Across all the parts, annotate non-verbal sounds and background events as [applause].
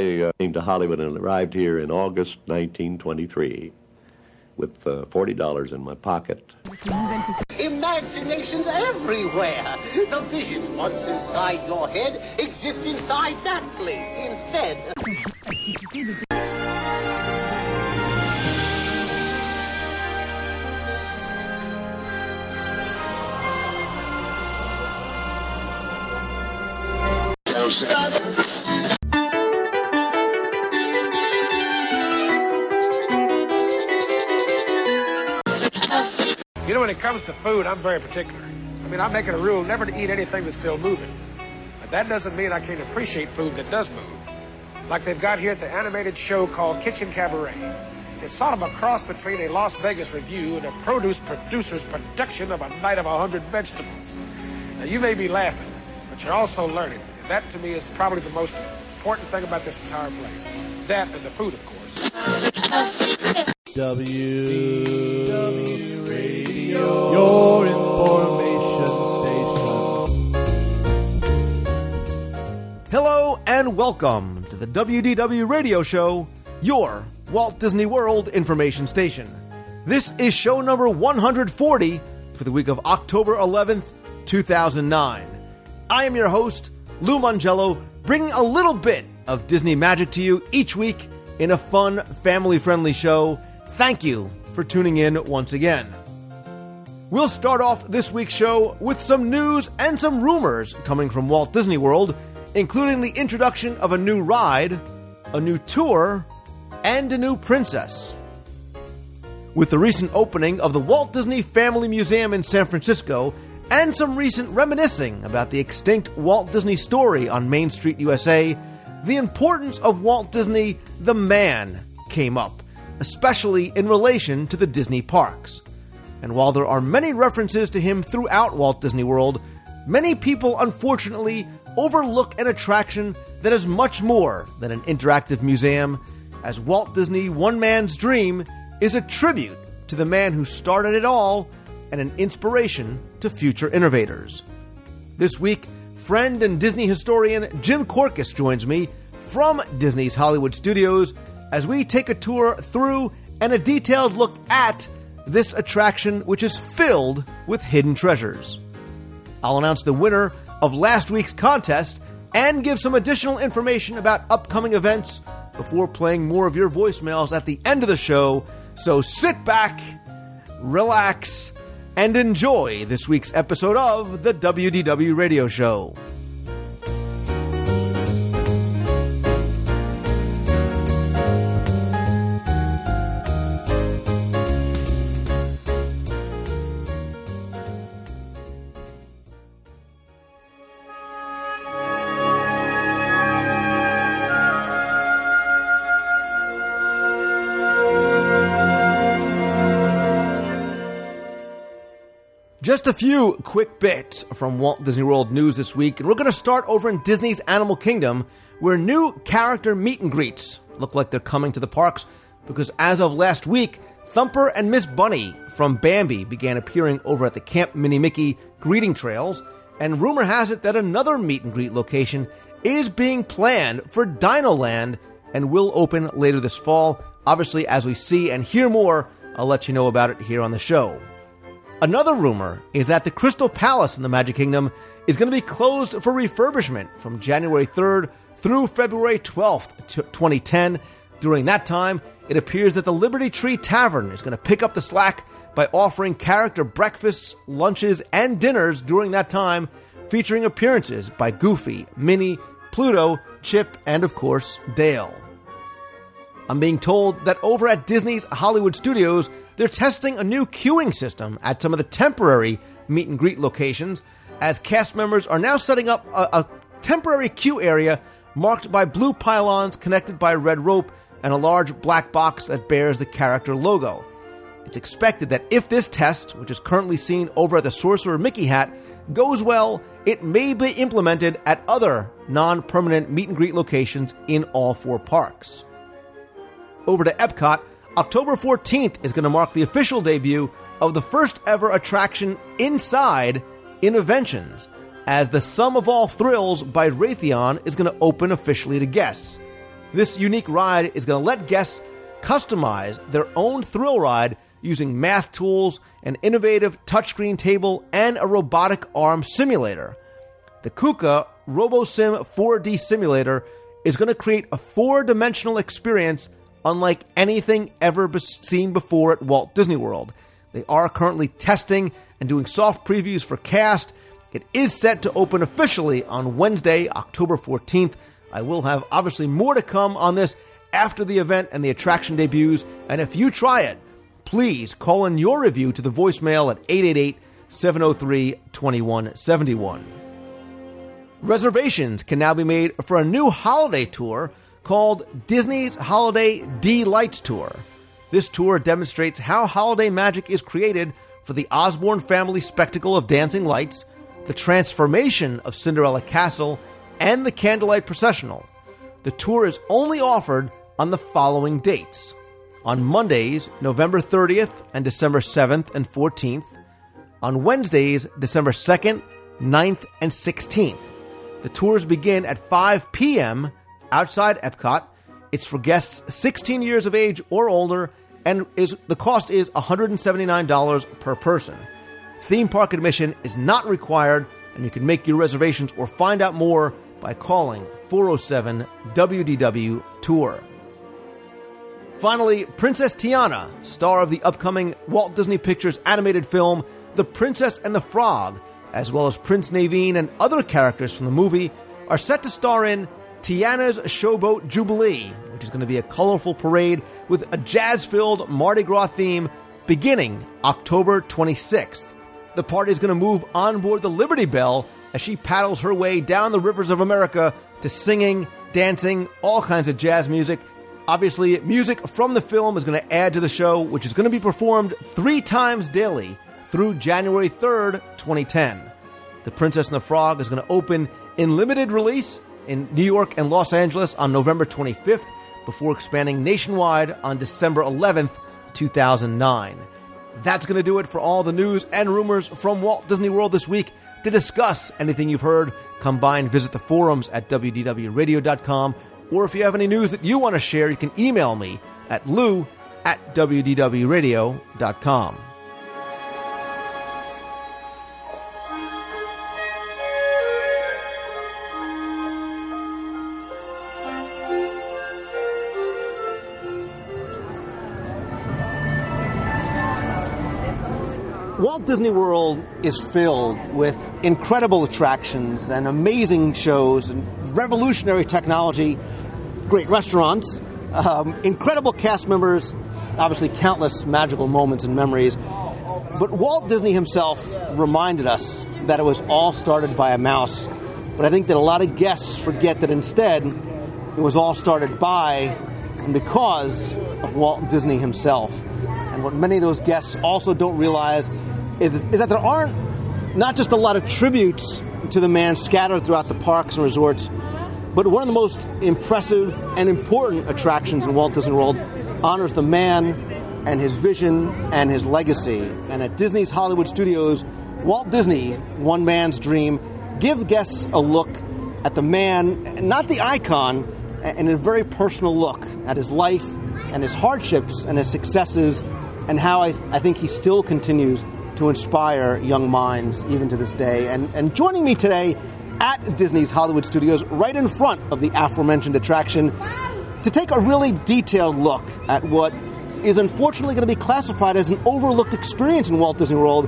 I uh, came to Hollywood and arrived here in August 1923 with uh, $40 in my pocket. Imaginations everywhere. The visions once inside your head exist inside that place instead. You know, when it comes to food, I'm very particular. I mean, I'm making a rule never to eat anything that's still moving. But that doesn't mean I can't appreciate food that does move. Like they've got here at the animated show called Kitchen Cabaret. It's sort of a cross between a Las Vegas revue and a produce producer's production of a night of a hundred vegetables. Now, you may be laughing, but you're also learning. And that, to me, is probably the most important thing about this entire place. That and the food, of course. W W your information station. Hello and welcome to the WDW Radio Show, your Walt Disney World information station. This is show number 140 for the week of October 11th, 2009. I am your host, Lou Mongello, bringing a little bit of Disney magic to you each week in a fun, family friendly show. Thank you for tuning in once again. We'll start off this week's show with some news and some rumors coming from Walt Disney World, including the introduction of a new ride, a new tour, and a new princess. With the recent opening of the Walt Disney Family Museum in San Francisco, and some recent reminiscing about the extinct Walt Disney story on Main Street, USA, the importance of Walt Disney, the man, came up, especially in relation to the Disney parks. And while there are many references to him throughout Walt Disney World, many people unfortunately overlook an attraction that is much more than an interactive museum, as Walt Disney One Man's Dream is a tribute to the man who started it all and an inspiration to future innovators. This week, friend and Disney historian Jim Korkis joins me from Disney's Hollywood Studios as we take a tour through and a detailed look at this attraction, which is filled with hidden treasures. I'll announce the winner of last week's contest and give some additional information about upcoming events before playing more of your voicemails at the end of the show. So sit back, relax, and enjoy this week's episode of the WDW Radio Show. Just a few quick bits from Walt Disney World news this week, and we're going to start over in Disney's Animal Kingdom, where new character meet and greets look like they're coming to the parks because as of last week, Thumper and Miss Bunny from Bambi began appearing over at the Camp Minnie-Mickey greeting trails, and rumor has it that another meet and greet location is being planned for Dino Land and will open later this fall. Obviously, as we see and hear more, I'll let you know about it here on the show. Another rumor is that the Crystal Palace in the Magic Kingdom is going to be closed for refurbishment from January 3rd through February 12th, 2010. During that time, it appears that the Liberty Tree Tavern is going to pick up the slack by offering character breakfasts, lunches, and dinners during that time, featuring appearances by Goofy, Minnie, Pluto, Chip, and of course, Dale. I'm being told that over at Disney's Hollywood Studios, they're testing a new queuing system at some of the temporary meet and greet locations, as cast members are now setting up a, a temporary queue area marked by blue pylons connected by red rope and a large black box that bears the character logo. It's expected that if this test, which is currently seen over at the Sorcerer Mickey Hat, goes well, it may be implemented at other non permanent meet and greet locations in all four parks. Over to Epcot, October 14th is going to mark the official debut of the first ever attraction inside Innoventions, as the Sum of All Thrills by Raytheon is going to open officially to guests. This unique ride is going to let guests customize their own thrill ride using math tools, an innovative touchscreen table, and a robotic arm simulator. The KUKA RoboSim 4D simulator is going to create a four dimensional experience unlike anything ever be- seen before at Walt Disney World. They are currently testing and doing soft previews for cast. It is set to open officially on Wednesday, October 14th. I will have obviously more to come on this after the event and the attraction debuts. And if you try it, please call in your review to the voicemail at 888 703 2171. Reservations can now be made for a new holiday tour called Disney's Holiday Delights Tour. This tour demonstrates how holiday magic is created for the Osborne family spectacle of dancing lights, the transformation of Cinderella Castle, and the candlelight processional. The tour is only offered on the following dates on Mondays, November 30th and December 7th and 14th, on Wednesdays, December 2nd, 9th, and 16th. The tours begin at 5 p.m. outside Epcot. It's for guests 16 years of age or older, and is the cost is $179 per person. Theme park admission is not required, and you can make your reservations or find out more by calling 407 WDW Tour. Finally, Princess Tiana, star of the upcoming Walt Disney Pictures animated film The Princess and the Frog, as well as Prince Naveen and other characters from the movie, are set to star in Tiana's Showboat Jubilee, which is going to be a colorful parade with a jazz filled Mardi Gras theme beginning October 26th. The party is going to move on board the Liberty Belle as she paddles her way down the rivers of America to singing, dancing, all kinds of jazz music. Obviously, music from the film is going to add to the show, which is going to be performed three times daily through January 3rd, 2010. The Princess and the Frog is going to open in limited release in New York and Los Angeles on November 25th before expanding nationwide on December 11th, 2009. That's going to do it for all the news and rumors from Walt Disney World this week. To discuss anything you've heard, come by and visit the forums at WDWRadio.com. Or if you have any news that you want to share, you can email me at lou at WDWRadio.com. Walt Disney World is filled with incredible attractions and amazing shows and revolutionary technology, great restaurants, um, incredible cast members, obviously countless magical moments and memories. But Walt Disney himself reminded us that it was all started by a mouse. But I think that a lot of guests forget that instead it was all started by and because of Walt Disney himself. And what many of those guests also don't realize is, is that there aren't not just a lot of tributes to the man scattered throughout the parks and resorts, but one of the most impressive and important attractions in Walt Disney World honors the man and his vision and his legacy. And at Disney's Hollywood Studios, Walt Disney, one man's dream, give guests a look at the man, not the icon, and a very personal look at his life and his hardships and his successes, and how I, I think he still continues to inspire young minds even to this day. And, and joining me today at Disney's Hollywood Studios, right in front of the aforementioned attraction, to take a really detailed look at what is unfortunately going to be classified as an overlooked experience in Walt Disney World,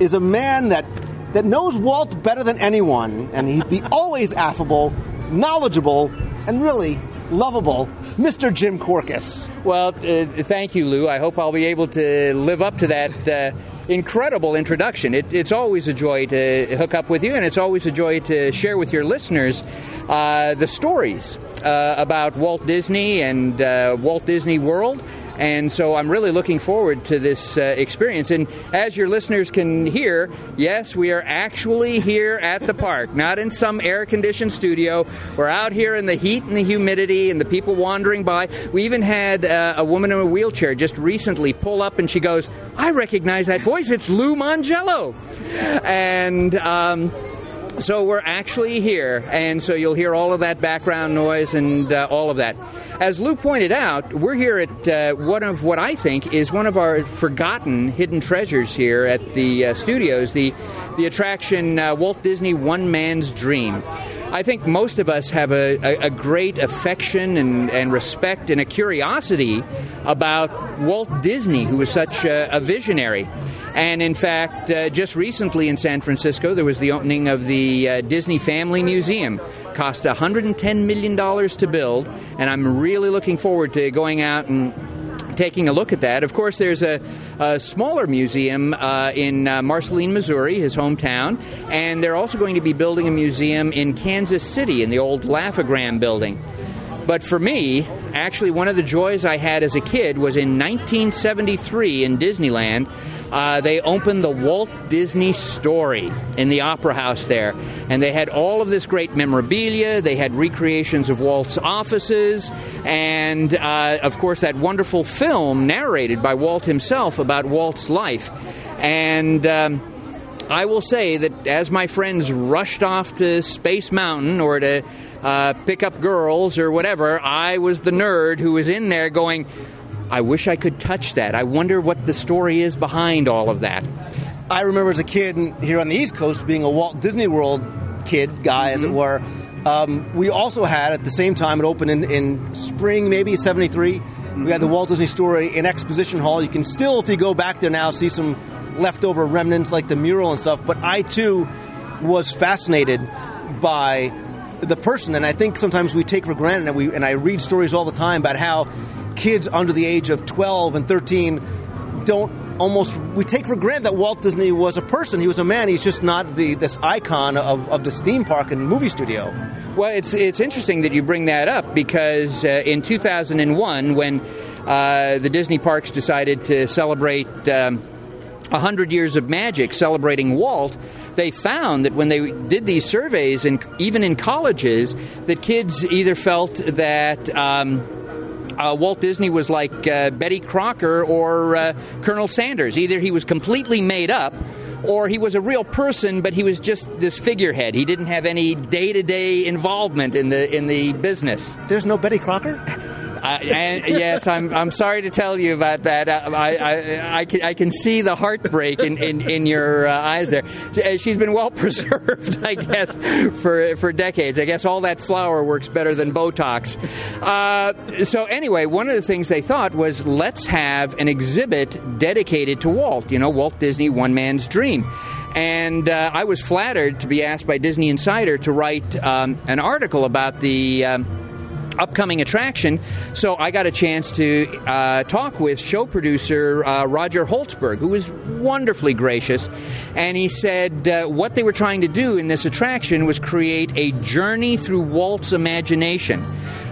is a man that, that knows Walt better than anyone, and he'd be always affable, knowledgeable, and really lovable, Mr. Jim Korkis. Well, uh, thank you, Lou. I hope I'll be able to live up to that uh, incredible introduction. It, it's always a joy to hook up with you, and it's always a joy to share with your listeners uh, the stories uh, about Walt Disney and uh, Walt Disney World. And so I'm really looking forward to this uh, experience. And as your listeners can hear, yes, we are actually here at the park, not in some air conditioned studio. We're out here in the heat and the humidity and the people wandering by. We even had uh, a woman in a wheelchair just recently pull up and she goes, I recognize that voice. It's Lou Mongello. And. Um, So we're actually here, and so you'll hear all of that background noise and uh, all of that. As Lou pointed out, we're here at uh, one of what I think is one of our forgotten hidden treasures here at the uh, studios, the the attraction uh, Walt Disney One Man's Dream. I think most of us have a, a, a great affection and, and, respect and a curiosity about Walt Disney, who was such a, a visionary. And in fact, uh, just recently in San Francisco, there was the opening of the uh, Disney Family Museum. Cost $110 million to build, and I'm really looking forward to going out and taking a look at that. Of course, there's a, a smaller museum uh, in uh, Marceline, Missouri, his hometown, and they're also going to be building a museum in Kansas City in the old Laugh-O-Gram building. But for me, actually, one of the joys I had as a kid was in 1973 in Disneyland. Uh, they opened the Walt Disney Story in the Opera House there. And they had all of this great memorabilia. They had recreations of Walt's offices. And, uh, of course, that wonderful film narrated by Walt himself about Walt's life. And. Um, I will say that as my friends rushed off to Space Mountain or to uh, pick up girls or whatever, I was the nerd who was in there going, I wish I could touch that. I wonder what the story is behind all of that. I remember as a kid here on the East Coast being a Walt Disney World kid, guy, mm-hmm. as it mm-hmm. were. Um, we also had at the same time it opened in, in spring maybe 73 mm-hmm. we had the mm-hmm. walt disney story in exposition hall you can still if you go back there now see some leftover remnants like the mural and stuff but i too was fascinated by the person and i think sometimes we take for granted and we and i read stories all the time about how kids under the age of 12 and 13 don't almost we take for granted that Walt Disney was a person. He was a man. He's just not the this icon of, of this theme park and movie studio. Well, it's it's interesting that you bring that up because uh, in 2001, when uh, the Disney parks decided to celebrate um, 100 years of magic, celebrating Walt, they found that when they did these surveys, and even in colleges, that kids either felt that. Um, uh, Walt Disney was like uh, Betty Crocker or uh, Colonel Sanders. Either he was completely made up or he was a real person, but he was just this figurehead. He didn't have any day to day involvement in the in the business. There's no Betty Crocker. Uh, and yes, I'm, I'm sorry to tell you about that. Uh, I, I, I, can, I can see the heartbreak in, in, in your uh, eyes there. Uh, she's been well [laughs] preserved, I guess, for, for decades. I guess all that flour works better than Botox. Uh, so, anyway, one of the things they thought was let's have an exhibit dedicated to Walt, you know, Walt Disney, one man's dream. And uh, I was flattered to be asked by Disney Insider to write um, an article about the. Um, upcoming attraction. So I got a chance to uh, talk with show producer uh, Roger Holzberg, who was wonderfully gracious. And he said uh, what they were trying to do in this attraction was create a journey through Walt's imagination.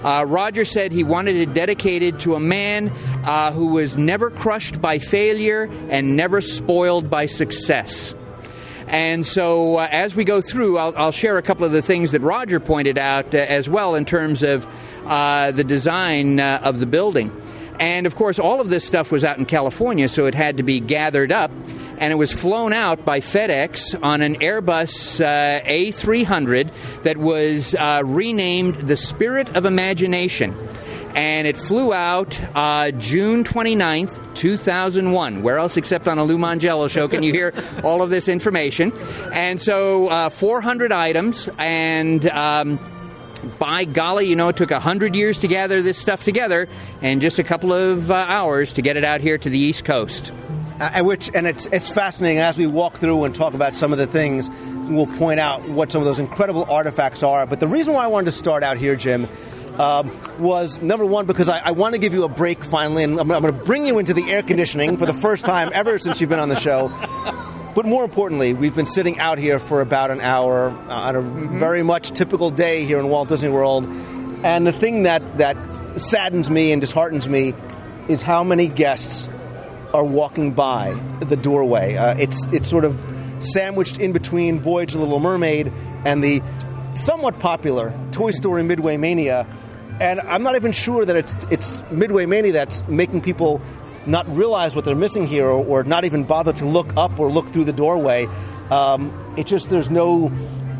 Uh, Roger said he wanted it dedicated to a man uh, who was never crushed by failure and never spoiled by success. And so, uh, as we go through, I'll, I'll, share a couple of the things that Roger pointed out uh, as well in terms of the design uh, of the building. And of course, all of this stuff was out in California, so it had to be gathered up. And it was flown out by FedEx on an Airbus uh, A300 that was uh, renamed the Spirit of Imagination and it flew out uh, June 29th, 2001. Where else except on a Lou Mongello show can you hear all of this information? And so, uh, 400 items, and um, by golly, you know, it took 100 years to gather this stuff together and just a couple of uh, hours to get it out here to the East Coast. Uh, which and it's it's fascinating as we walk through and talk about some of the things we'll point out what some of those incredible artifacts are but the reason why i wanted to start out here jim um, was number one because I, I want to give you a break finally, and I'm, I'm going to bring you into the air conditioning for the first time ever since you've been on the show. But more importantly, we've been sitting out here for about an hour uh, on a mm-hmm. very much typical day here in Walt Disney World. And the thing that, that saddens me and disheartens me is how many guests are walking by the doorway. Uh, it's, it's sort of sandwiched in between Voyage of the Little Mermaid and the somewhat popular Toy Story Midway Mania and I'm not even sure that it's it's Midway Mania that's making people not realize what they're missing here, or, or not even bother to look up or look through the doorway. Um, it's just there's no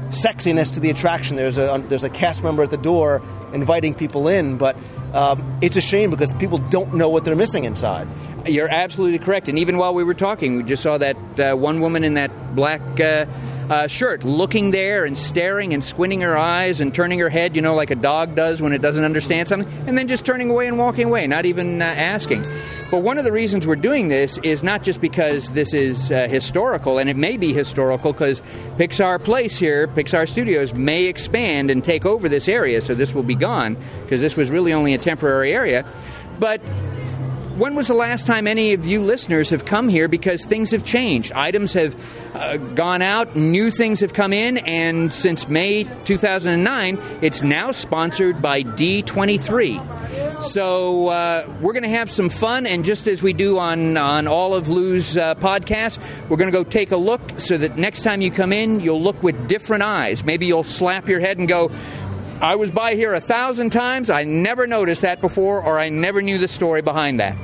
sexiness to the attraction. There's a there's a cast member at the door inviting people in, but um, it's a shame because people don't know what they're missing inside. You're absolutely correct. And even while we were talking, we just saw that uh, one woman in that black uh, uh, shirt looking there and staring and squinting her eyes and turning her head, you know, like a dog does when it doesn't understand something, and then just turning away and walking away, not even uh, asking. But one of the reasons we're doing this is not just because this is uh, historical, and it may be historical because Pixar Place here, Pixar Studios, may expand and take over this area, so this will be gone because this was really only a temporary area. But when was the last time any of you listeners have come here because things have changed? Items have uh, gone out, new things have come in, and since May 2009, it's now sponsored by D23. So uh, we're going to have some fun, and just as we do on, on all of Lou's uh, podcasts, we're going to go take a look so that next time you come in, you'll look with different eyes. Maybe you'll slap your head and go, I was by here a thousand times. I never noticed that before, or I never knew the story behind that.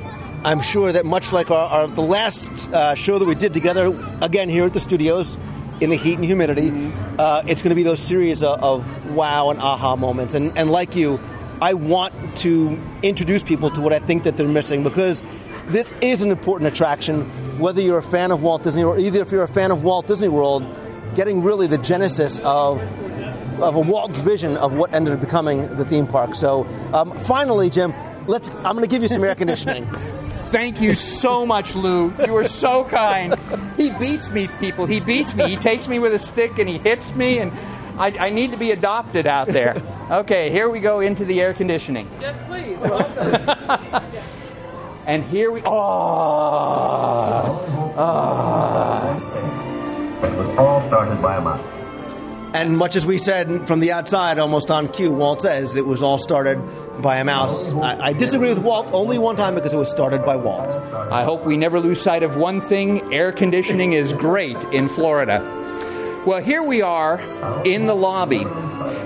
I'm sure that much like our, our the last uh, show that we did together, again here at the studios, in the heat and humidity, uh, it's going to be those series of, of wow and aha moments. And, and like you, I want to introduce people to what I think that they're missing because this is an important attraction. Whether you're a fan of Walt Disney or either if you're a fan of Walt Disney World, getting really the genesis of of a Walt's vision of what ended up becoming the theme park. So, um, finally, Jim, let's. I'm going to give you some air conditioning. [laughs] Thank you so much, Lou. You are so kind. He beats me, people. He beats me. He takes me with a stick and he hits me, and I, I need to be adopted out there. [laughs] Okay, here we go into the air conditioning. Yes, please. Welcome. [laughs] And here we. Oh! oh. It was all started by a mouse. and much as we said from the outside, almost on cue, Walt says it was all started by a mouse. I, I disagree with Walt only one time because it was started by Walt. I hope we never lose sight of one thing air conditioning is great in Florida. Well, here we are in the lobby,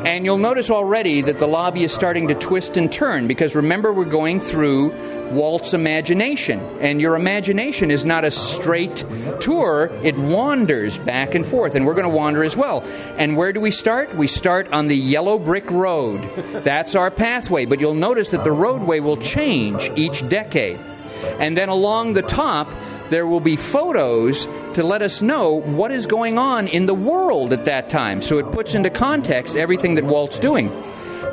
and you'll notice already that the lobby is starting to twist and turn because remember, we're going through Walt's imagination, and your imagination is not a straight tour, it wanders back and forth, and we're going to wander as well. And where do we start? We start on the yellow brick road. That's our pathway, but you'll notice that the roadway will change each decade. And then along the top, there will be photos to let us know what is going on in the world at that time. So it puts into context everything that Walt's doing.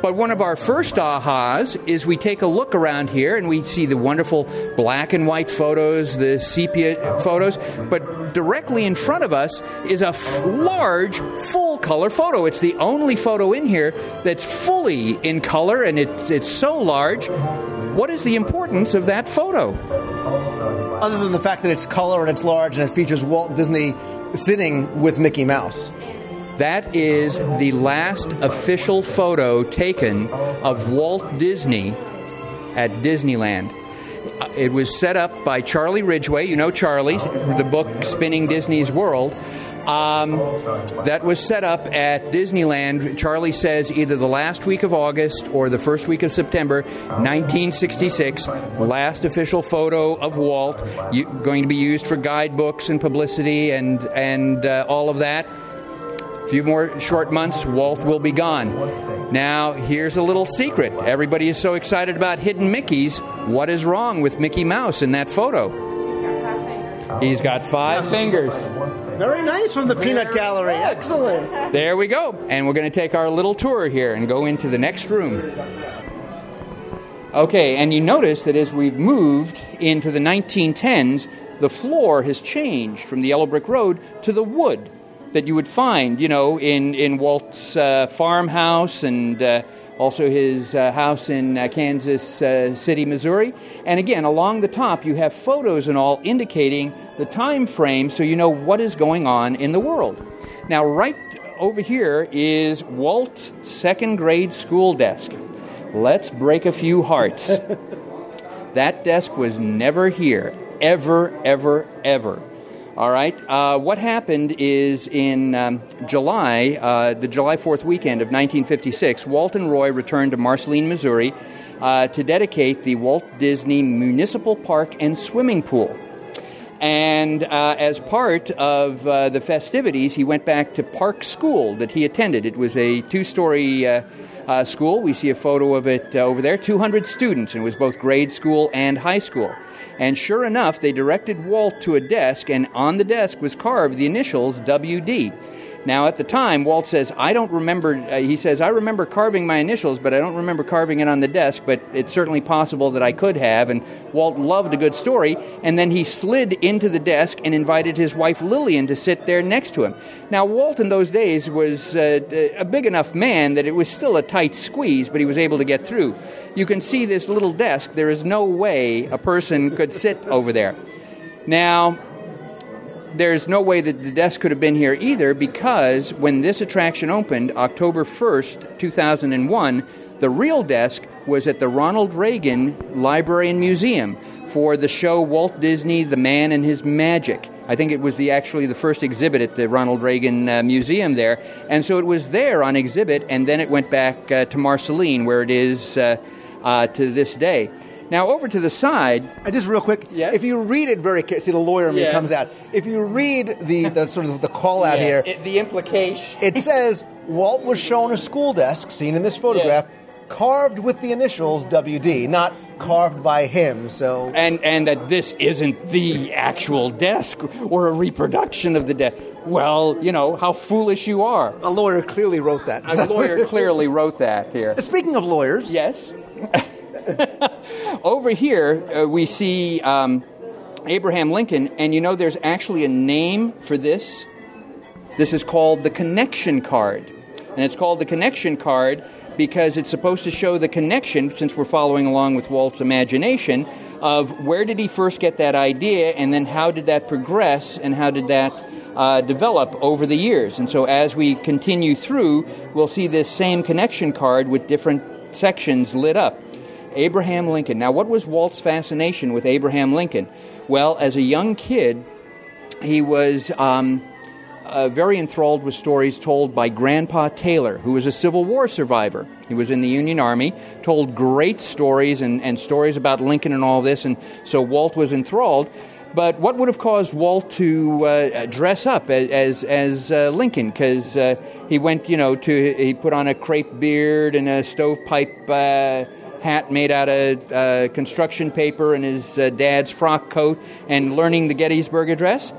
But one of our first ahas is we take a look around here and we see the wonderful black and white photos, the sepia photos, but directly in front of us is a f- large full color photo. It's the only photo in here that's fully in color and it, it's so large. What is the importance of that photo? Other than the fact that it's color and it's large and it features Walt Disney sitting with Mickey Mouse. That is the last official photo taken of Walt Disney at Disneyland. It was set up by Charlie Ridgway. You know Charlie, the book Spinning Disney's World. Um, that was set up at Disneyland. Charlie says either the last week of August or the first week of September, 1966. Last official photo of Walt, you, going to be used for guidebooks and publicity and and uh, all of that A few more short months, Walt will be gone. Now, here's a little secret. Everybody is so excited about hidden Mickeys. What is wrong with Mickey Mouse in that photo? He's got five fingers. Very nice from the Peanut Gallery. Excellent. There we go. And we're going to take our little tour here and go into the next room. Okay, and you notice that as we've moved into the 1910s, the floor has changed from the yellow brick road to the wood that you would find, you know, in, in Walt's uh, farmhouse and uh, also his uh, house in uh, Kansas uh, City, Missouri. And again, along the top, you have photos and all indicating the time frame so you know what is going on in the world. Now, right over here is Walt's second grade school desk. Let's break a few hearts. [laughs] that desk was never here, ever, ever, ever. All right. Uh, what happened is in um, July, uh, the July 4th weekend of 1956, Walt and Roy returned to Marceline, Missouri uh, to dedicate the Walt Disney Municipal Park and Swimming Pool. And uh, as part of uh, the festivities, he went back to Park School that he attended. It was a two story uh, school. We see a photo of it uh, over there 200 students, and it was both grade school and high school. And sure enough, they directed Walt to a desk, and on the desk was carved the initials WD. Now, at the time, Walt says, I don't remember, uh, he says, I remember carving my initials, but I don't remember carving it on the desk, but it's certainly possible that I could have. And Walt loved a good story. And then he slid into the desk and invited his wife Lillian to sit there next to him. Now, Walt in those days was uh, a big enough man that it was still a tight squeeze, but he was able to get through. You can see this little desk. There is no way a person could sit over there. Now, there's no way that the desk could have been here either because when this attraction opened, October 1st, 2001, the real desk was at the Ronald Reagan Library and Museum for the show Walt Disney, The Man and His Magic. I think it was the actually the first exhibit at the Ronald Reagan uh, Museum there, and so it was there on exhibit, and then it went back uh, to Marceline, where it is uh, uh to this day. Now over to the side. And just real quick, if you read it very carefully, see the lawyer in me comes out. If you read the, the sort of the call out yes, here, it, the implication, it says Walt was shown a school desk seen in this photograph, carved with the initials WD, not carved by him. So and and that this isn't the actual desk or a reproduction of the desk. Well, you know how foolish you are. A lawyer clearly wrote that. A lawyer clearly wrote that here. [laughs] Speaking of lawyers, yes. [laughs] [laughs] Over here, uh, we see um, Abraham Lincoln, and you know there's actually a name for this. This is called the connection card. And it's called the connection card because it's supposed to show the connection, since we're following along with Walt's imagination, of where did he first get that idea, and then how did that progress, and how did that uh, develop over the years. And so as we continue through, we'll see this same connection card with different sections lit up. Abraham Lincoln. Now, what was Walt's fascination with Abraham Lincoln? Well, as a young kid, he was um, uh, very enthralled with stories told by Grandpa Taylor, who was a Civil War survivor. He was in the Union Army, told great stories and, and stories about Lincoln and all this, and so Walt was enthralled. But what would have caused Walt to uh, dress up as as, as uh, Lincoln? Because uh, he went, you know, to he put on a crepe beard and a stovepipe uh, hat made out of uh, construction paper and his uh, dad's frock coat and learning the Gettysburg Address?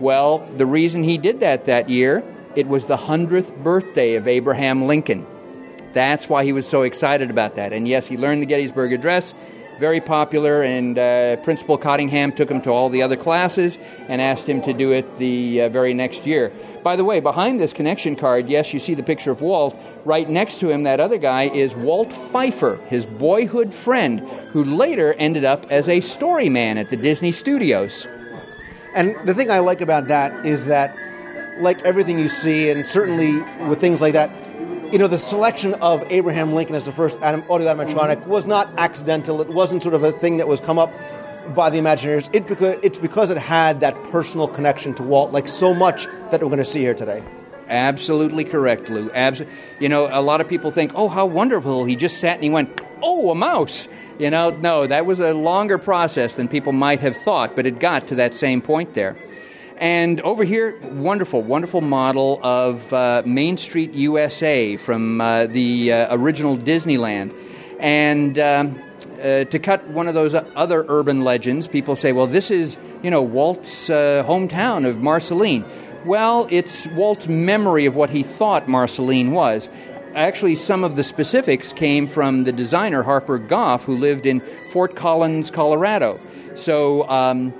Well, the reason he did that that year, it was the 100th birthday of Abraham Lincoln. That's why he was so excited about that. And yes, he learned the Gettysburg Address very popular, and uh, Principal Cottingham took him to all the other classes and asked him to do it the uh, very next year. By the way, behind this connection card, yes, you see the picture of Walt. Right next to him, that other guy is Walt Pfeiffer, his boyhood friend, who later ended up as a storyman at the Disney Studios. And the thing I like about that is that, like everything you see, and certainly with things like that, you know, the selection of Abraham Lincoln as the first audio animatronic was not accidental. It wasn't sort of a thing that was come up by the Imagineers. It it's because it had that personal connection to Walt, like so much that we're going to see here today. Absolutely correct, Lou. Abs- you know, a lot of people think, oh, how wonderful. He just sat and he went, oh, a mouse. You know, no, that was a longer process than people might have thought, but it got to that same point there. And over here, wonderful, wonderful model of uh, Main Street USA from uh, the uh, original Disneyland. And um, uh, to cut one of those other urban legends, people say, well, this is, you know, Walt's uh, hometown of Marceline. Well, it's Walt's memory of what he thought Marceline was. Actually, some of the specifics came from the designer Harper Goff, who lived in Fort Collins, Colorado. So, um,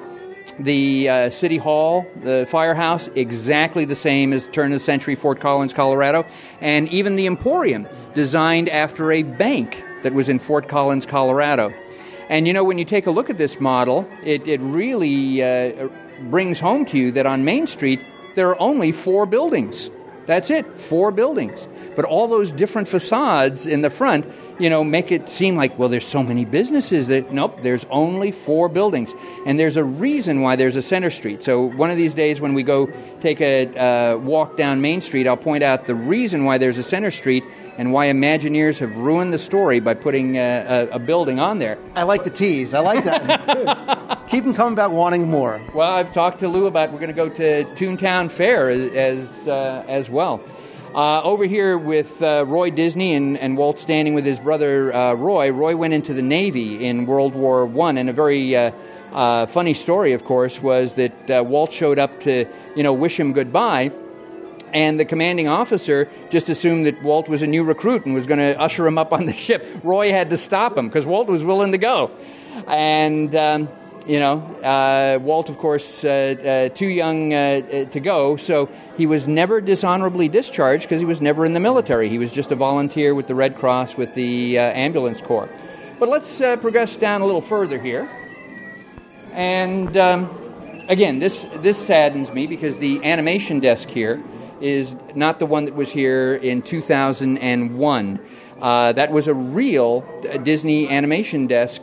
the uh, City Hall, the firehouse, exactly the same as turn of the century Fort Collins, Colorado, and even the Emporium, designed after a bank that was in Fort Collins, Colorado. And you know, when you take a look at this model, it, it really uh, brings home to you that on Main Street, there are only four buildings. That's it, four buildings. But all those different facades in the front, you know, make it seem like, well, there's so many businesses that, nope, there's only four buildings. And there's a reason why there's a center street. So one of these days when we go take a uh, walk down Main Street, I'll point out the reason why there's a center street and why Imagineers have ruined the story by putting uh, a, a building on there. I like the tease. I like that. [laughs] Keep them coming back wanting more. Well, I've talked to Lou about we're going to go to Toontown Fair as, uh, as well. Uh, over here with uh, Roy Disney and, and, Walt standing with his brother uh, Roy. Roy went into the Navy in World War One, and a very uh, uh, funny story, of course, was that uh, Walt showed up to you know wish him goodbye. And the commanding officer just assumed that Walt was a new recruit and was going to usher him up on the [laughs] ship. Roy had to stop him because Walt was willing to go. And um, you know, uh, Walt, of course, uh, uh, too young uh, uh, to go, so he was never dishonorably discharged because he was never in the military. He was just a volunteer with the Red Cross with the uh, ambulance corps. But let's progress down a little further here. And um, again, this, this saddens me because the animation desk here is not the one that was here in 2001. that was a real Disney animation desk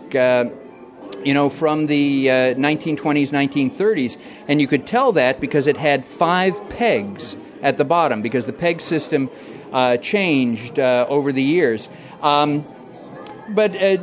you know, from the uh, 1920s, 1930s. And you could tell that because it had five pegs at the bottom, because the peg system uh, changed uh, over the years. Um, but uh,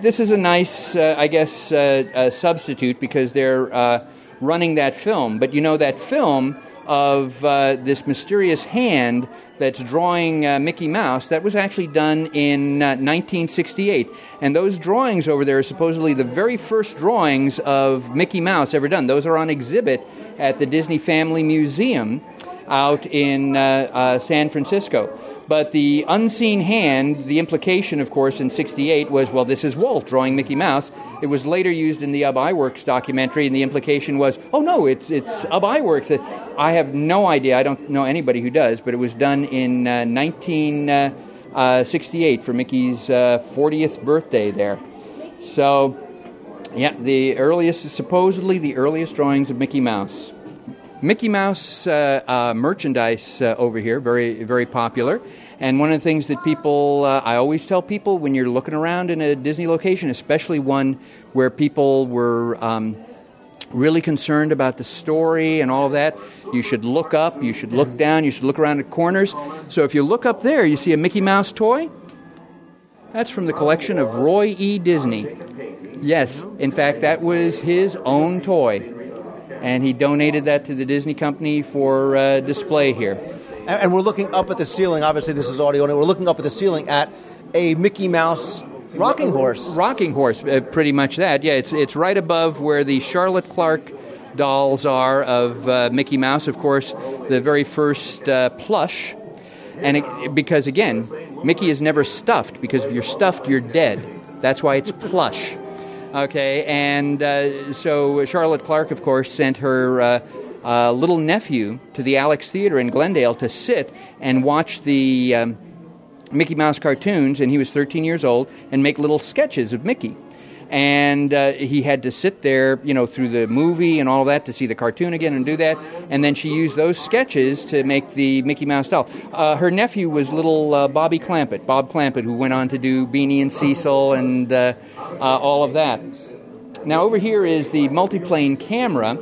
this is a nice, uh, I guess, uh, substitute because they're running that film. But you know, that film of this mysterious hand that's drawing uh, Mickey Mouse, that was actually done in uh, 1968. And those drawings over there are supposedly the very first drawings of Mickey Mouse ever done. Those are on exhibit at the Disney Family Museum out in uh, uh San Francisco. But the unseen hand, the implication, of course, in 68 was, well, this is Walt drawing Mickey Mouse. It was later used in the Ub Iwerks documentary, and the implication was, oh, no, it's, it's Ub Iwerks. I have no idea. I don't know anybody who does, but it was done in uh, 1968 uh, for Mickey's uh, 40th birthday there. So, yeah, the earliest, supposedly the earliest drawings of Mickey Mouse. Mickey Mouse uh, uh, merchandise uh, over here, very very popular. And one of the things that people, uh, I always tell people when you're looking around in a Disney location, especially one where people were um, really concerned about the story and all of that, you should look up, you should look down, you should look around the corners. So if you look up there, you see a Mickey Mouse toy. That's from the collection of Roy E. Disney. Yes, in fact, that was his own toy and he donated that to the Disney company for uh, display here. And we're looking up at the ceiling. Obviously, this is audio, and we're looking up at the ceiling at a Mickey Mouse rocking horse. Rocking horse, uh, pretty much that. Yeah, it's it's right above where the Charlotte Clark dolls are of uh, Mickey Mouse. Of course, the very first uh, plush, and it, because again, Mickey is never stuffed because if you're stuffed, you're dead. That's why it's plush. Okay, and uh, so Charlotte Clark, of course, sent her uh, uh, little nephew to the Alex Theater in Glendale to sit and watch the um, Mickey Mouse cartoons, and he was 13 years old, and make little sketches of Mickey and uh, he had to sit there, you know, through the movie and all that to see the cartoon again and do that. And then she used those sketches to make the Mickey Mouse doll. Uh, her nephew was little uh, Bobby Clampett, Bob Clampett, who went on to do Beany and Cecil and uh, uh, all of that. Now over here is the multiplane camera.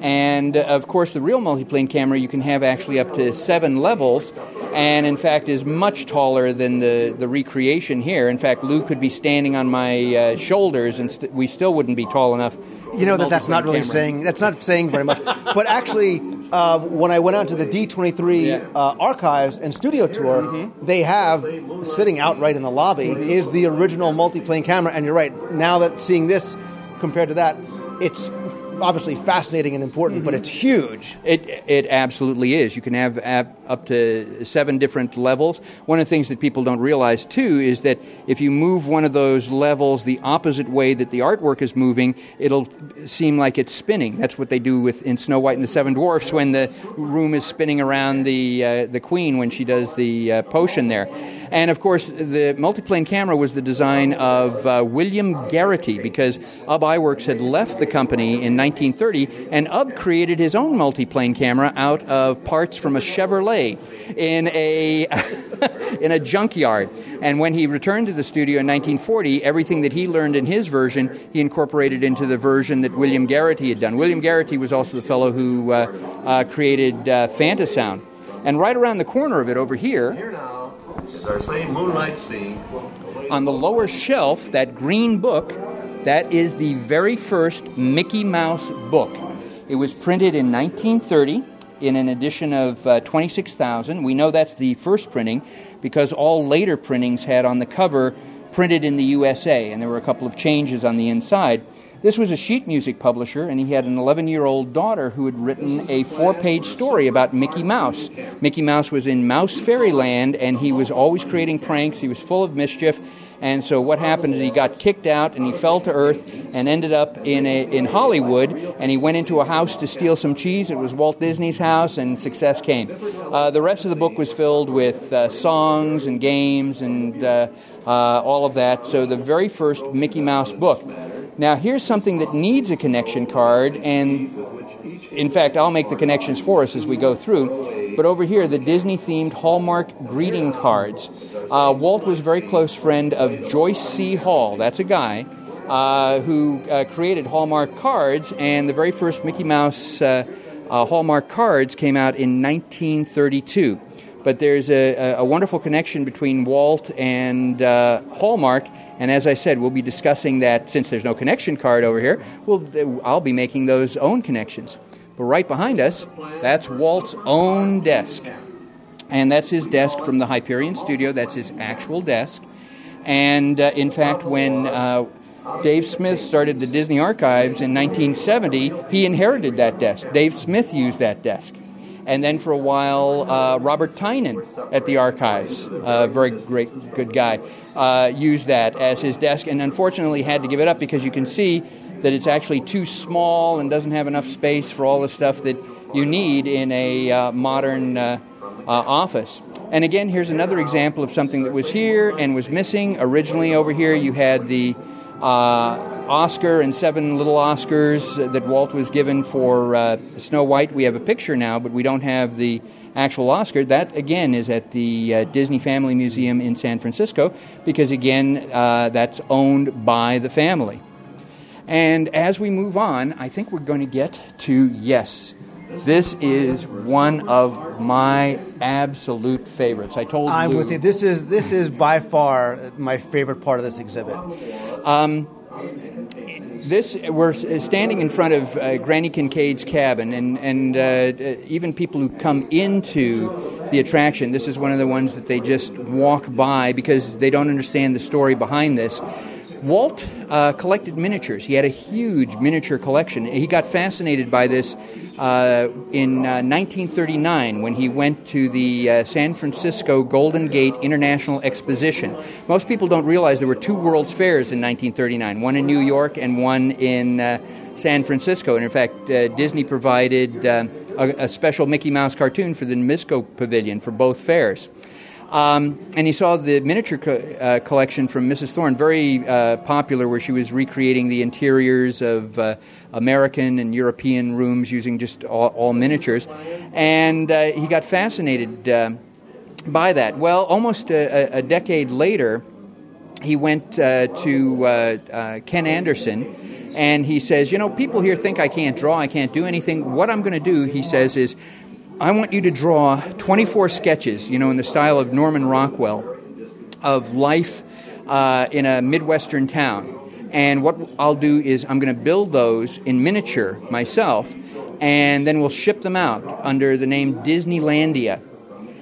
And uh, of course, the real multiplane camera you can have actually up to seven levels, and in fact is much taller than the, the recreation here. In fact, Lou could be standing on my uh, shoulders, and st- we still wouldn't be tall enough. You know that that's not really camera. saying that's not saying very much. [laughs] but actually, uh, when I went out to the D23 yeah. Uh, archives and studio tour, mm-hmm. they have sitting outright in the lobby mm-hmm. is the original multiplane camera. And you're right. Now that seeing this compared to that, it's obviously fascinating and important, mm-hmm. but it's huge. It it absolutely is. You can have up to seven different levels. One of the things that people don't realize too is that if you move one of those levels the opposite way that the artwork is moving, it'll seem like it's spinning. That's what they do with in Snow White and the Seven Dwarfs when the room is spinning around the uh, the queen when she does the uh, potion there. And of course, the multiplane camera was the design of uh, William Garity because Ub Iwerks had left the company in 1930, and Ub created his own multiplane camera out of parts from a Chevrolet in a [laughs] in a junkyard. And when he returned to the studio in 1940, everything that he learned in his version, he incorporated into the version that William Garity had done. William Garity was also the fellow who uh, uh, created uh, Fantasound. And right around the corner of it over here, is our same moonlight scene. on the lower shelf, that green book, that is the very first Mickey Mouse book. It was printed in 1930 in an edition of uh, 26,000. We know that's the first printing because all later printings had on the cover printed in the USA, and there were a couple of changes on the inside. This was a sheet music publisher, and he had an 11 year old daughter who had written a four page story about Mickey Mouse. Mickey Mouse was in Mouse Fairyland, and he was always creating pranks, he was full of mischief. And so what happened is he got kicked out and he fell to earth and ended up in a, in Hollywood and he went into a house to steal some cheese. It was Walt Disney's house and success came. Uh, the rest of the book was filled with uh, songs and games and uh, uh, all of that. So the very first Mickey Mouse book. Now here's something that needs a connection card and in fact, I'll make the connections for us as we go through. But over here, the Disney themed Hallmark greeting cards. Uh, Walt was a very close friend of Joyce C. Hall. That's a guy uh, who uh, created Hallmark cards, and the very first Mickey Mouse uh, uh, Hallmark cards came out in 1932. But there's a, a wonderful connection between Walt and uh, Hallmark, and as I said, we'll be discussing that since there's no connection card over here. We'll, I'll be making those own connections. But right behind us, that's Walt's own desk. And that's his desk from the Hyperion studio. That's his actual desk. And uh, in fact, when uh, Dave Smith started the Disney Archives in 1970, he inherited that desk. Dave Smith used that desk. And then for a while, uh, Robert Tieman at the archives, a very great, good guy, uh, used that as his desk and unfortunately had to give it up because you can see that it's actually too small and doesn't have enough space for all the stuff that you need in a uh, modern uh, uh, office. And again, here's another example of something that was here and was missing. Originally, over here, you had the uh, Oscar and seven little Oscars that Walt was given for uh, Snow White. We have a picture now, but we don't have the actual Oscar. That, again, is at the uh, Disney Family Museum in San Francisco because, again, uh, that's owned by the family. And as we move on, I think we're going to get to yes. This is one of my absolute favorites. I told I'm Lou- with you. This is this is by far my favorite part of this exhibit. Um, this we're standing in front of uh, Granny Kincaid's cabin, and and uh, uh, even people who come into the attraction, this is one of the ones that they just walk by because they don't understand the story behind this. Walt uh, collected miniatures. He had a huge miniature collection. He got fascinated by this uh, in uh, 1939 when he went to the uh, San Francisco Golden Gate International Exposition. Most people don't realize there were two World's Fairs in 1939 one in New York and one in uh, San Francisco. And in fact, uh, Disney provided uh, a, a special Mickey Mouse cartoon for the Nabisco Pavilion for both fairs. Um, and he saw the miniature co- uh, collection from Mrs. Thorne, very uh, popular, where she was recreating the interiors of uh, American and European rooms using just all, all miniatures. And uh, he got fascinated uh, by that. Well, almost a, a decade later, he went uh, to Ken Anderson and he says, You know, people here think I can't draw, I can't do anything. What I'm going to do, he says, is I want you to draw 24 sketches, you know, in the style of Norman Rockwell, of life uh, in a Midwestern town. And what I'll do is I'm going to build those in miniature myself, and then we'll ship them out under the name Disneylandia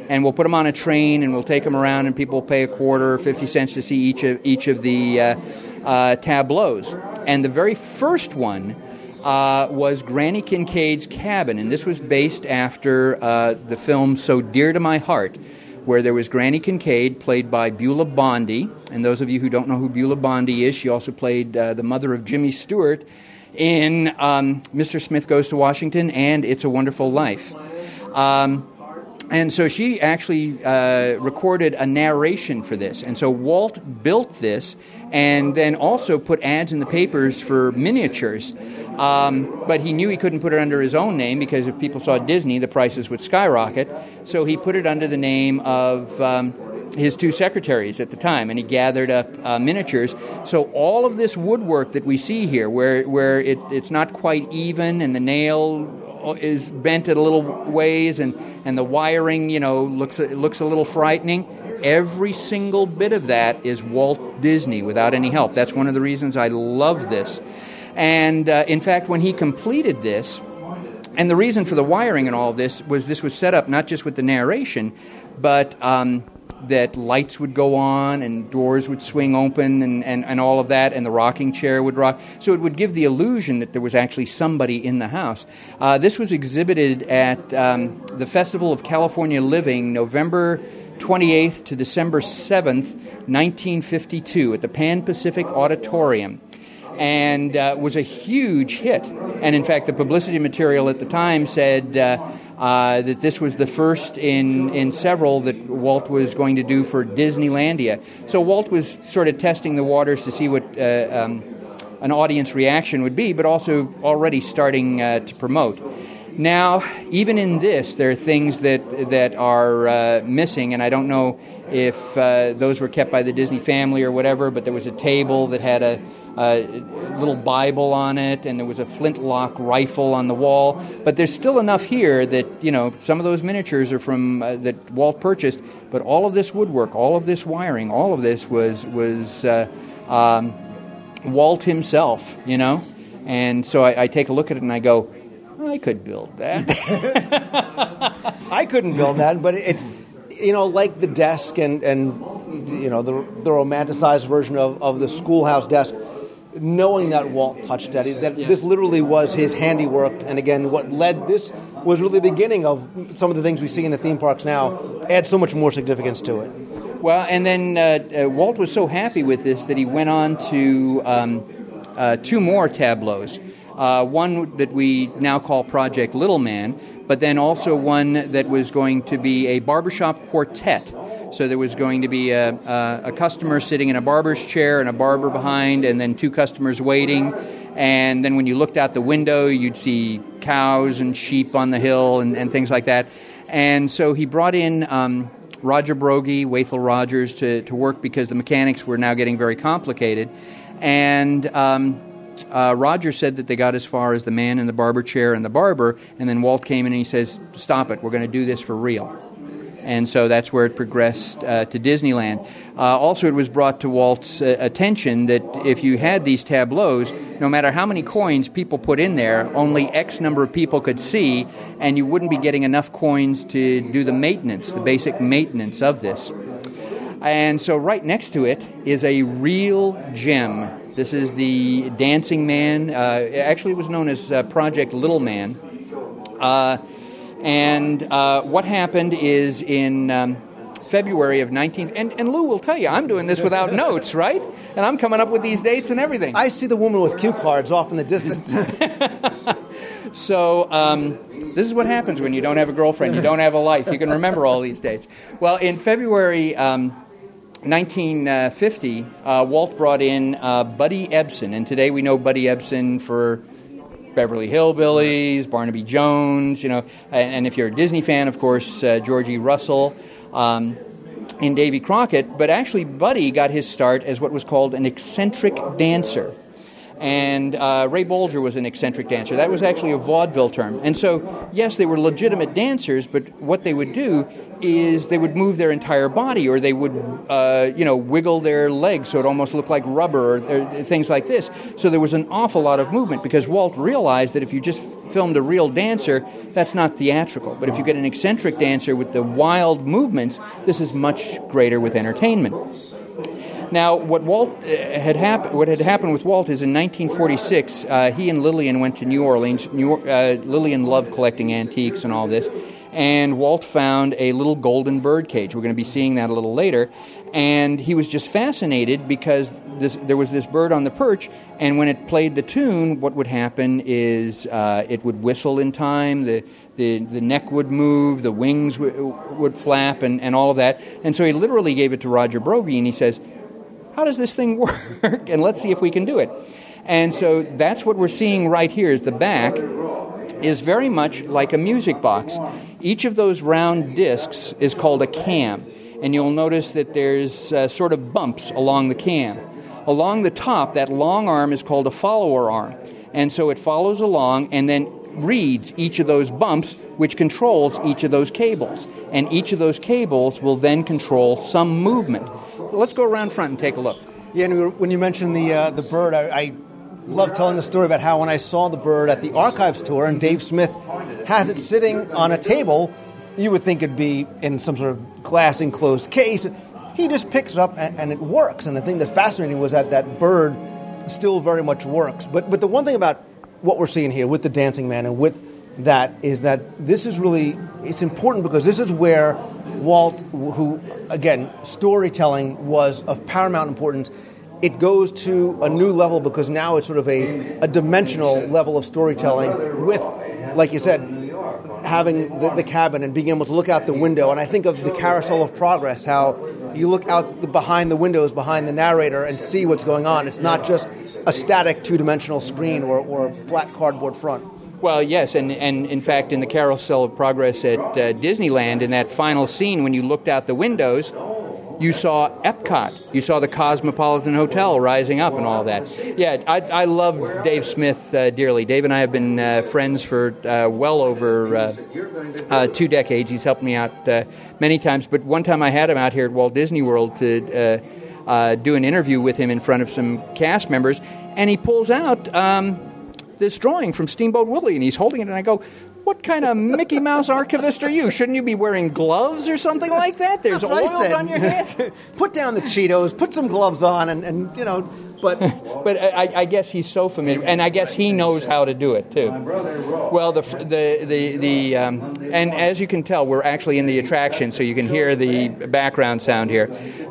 and we'll put them on a train and we'll take them around and people pay a quarter or 50 cents to see each of, each of the uh, uh, tableaus. And the very first one uh, was Granny Kincaid's Cabin, and this was based after uh, the film So Dear to My Heart, where there was Granny Kincaid, played by Beulah Bondi. And those of you who don't know who Beulah Bondi is, she also played uh, the mother of Jimmy Stewart in um, Mr. Smith Goes to Washington and It's a Wonderful Life. Um, and so she actually uh, recorded a narration for this. And so Walt built this and then also put ads in the papers for miniatures. Um, but he knew he couldn't put it under his own name because if people saw Disney, the prices would skyrocket. So he put it under the name of um, his two secretaries at the time, and he gathered up uh, miniatures. So all of this woodwork that we see here, where where it, it's not quite even, and the nail is bent a little ways, and, and the wiring, you know, looks looks a little frightening. Every single bit of that is Walt Disney without any help. That's one of the reasons I love this. And uh, in fact, when he completed this, and the reason for the wiring and all of this was this was set up not just with the narration, but um, that lights would go on and doors would swing open and, and, and all of that, and the rocking chair would rock. So it would give the illusion that there was actually somebody in the house. Uh, this was exhibited at um, the Festival of California Living, November 28th to December 7th, 1952, at the Pan Pacific Auditorium and uh, was a huge hit. And in fact, the publicity material at the time said uh, uh, that this was the first in, in several that Walt was going to do for Disneylandia. So Walt was sort of testing the waters to see what uh, um, an audience reaction would be, but also already starting uh, to promote. Now, even in this, there are things that that are uh, missing, and I don't know if uh, those were kept by the Disney family or whatever. But there was a table that had a, a, little Bible on it, and there was a flintlock rifle on the wall. But there's still enough here that you know some of those miniatures are from uh, that Walt purchased. But all of this woodwork, all of this wiring, all of this was was uh, um, Walt himself. You know, and so I, I take a look at it and I go I could build that. [laughs] [laughs] I couldn't build that, but it's you know like the desk and and you know the the romanticized version of, of the schoolhouse desk. Knowing that Walt touched that, that this literally was his handiwork, and again, what led this was really the beginning of some of the things we see in the theme parks now. Add so much more significance to it. Well, and then uh, uh, Walt was so happy with this that he went on to um, uh, two more tableaus. Uh, one that we now call Project Little Man, but then also one that was going to be a barbershop quartet. So there was going to be a, a, a customer sitting in a barber's chair and a barber behind, and then two customers waiting. And then when you looked out the window, you'd see cows and sheep on the hill and, and things like that. And so he brought in um, Roger Broggie, Wathel Rogers, to, to work because the mechanics were now getting very complicated. And um, uh, Roger said that they got as far as the man in the barber chair and the barber, and then Walt came in and he says, Stop it, we're going to do this for real. And so that's where it progressed uh, to Disneyland. Uh, also, it was brought to Walt's uh, attention that if you had these tableaus, no matter how many coins people put in there, only X number of people could see, and you wouldn't be getting enough coins to do the maintenance, the basic maintenance of this. And so, right next to it is a real gem. This is the Dancing Man. Uh, actually, it was known as uh, Project Little Man. Uh, and uh, what happened is in um, February of 19. And, and Lou will tell you, I'm doing this without [laughs] notes, right? And I'm coming up with these dates and everything. I see the woman with cue cards off in the distance. [laughs] [laughs] So um, this is what happens when you don't have a girlfriend, you don't have a life. You can remember all these dates. Well, in February um, 1950, uh, Walt brought in uh, Buddy Ebsen, and today we know Buddy Ebsen for Beverly Hillbillies, Barnaby Jones, you know, and, and if you're a Disney fan, of course, uh, Georgie Russell. Um, in Davy Crockett, but actually Buddy got his start as what was called an eccentric dancer. And uh, Ray Bolger was an eccentric dancer. That was actually a vaudeville term. And so, yes, they were legitimate dancers, but what they would do is they would move their entire body, or they would, uh, you know, wiggle their legs so it almost looked like rubber, or, or things like this. So there was an awful lot of movement because Walt realized that if you just filmed a real dancer, that's not theatrical. But if you get an eccentric dancer with the wild movements, this is much greater with entertainment. Now, what Walt uh, had happened, what had happened with Walt is in 1946, uh, he and Lillian went to New Orleans. New, uh, Lillian loved collecting antiques and all this, and Walt found a little golden bird cage. We're going to be seeing that a little later, and he was just fascinated because this, there was this bird on the perch, and when it played the tune, what would happen is uh, it would whistle in time. The the, the neck would move, the wings w- would flap, and, and all of that. And so he literally gave it to Roger Broggie, and he says, how does this thing [laughs] work? and let's see if we can do it. And so that's what we're seeing right here is the back is very much like a music box. Each of those round discs is called a cam. and you'll notice that there's uh, sort of bumps along the cam. Along the top, that long arm is called a follower arm. And so it follows along and then reads each of those bumps, which controls each of those cables. And each of those cables will then control some movement. Let's go around front and take a look. Yeah, and when you mentioned the uh, the bird, I, I love telling the story about how when I saw the bird at the archives tour and Dave Smith has it sitting on a table, you would think it'd be in some sort of glass enclosed case. He just picks it up and, and it works. And the thing that's fascinating was that that bird still very much works. But but the one thing about what we're seeing here with the dancing man and with that is that this is really it's important because this is where Walt, who again storytelling was of paramount importance, it goes to a new level because now it's sort of a, a dimensional level of storytelling with, like you said, having the, the, cabin and being able to look out the window. And I think of the carousel of progress, how you look out the, behind the windows, behind the narrator, and see what's going on. It's not just a static two dimensional screen or, or flat cardboard front. Well, yes, and, and in fact, in the Carousel of Progress at uh, Disneyland, in that final scene, when you looked out the windows, you saw Epcot, you saw the Cosmopolitan Hotel rising up and all that. Yeah, I, I love Dave Smith uh, dearly. Dave and I have been uh, friends for uh, well over uh, uh, two decades. He's helped me out uh, many times, but one time I had him out here at Walt Disney World to do an interview with him in front of some cast members, and he pulls out. Um, this drawing from Steamboat Willie, and he's holding it, and I go, what kind of Mickey Mouse archivist are you? Shouldn't you be wearing gloves or something like that? There's oils on your hands. [laughs] put down the Cheetos, put some gloves on, and, and you know, but [laughs] but I, I, guess he's so familiar, and I guess he knows how to do it too. Well, the the the, the um, and as you can tell, we're actually in the attraction, so you can hear the background sound here,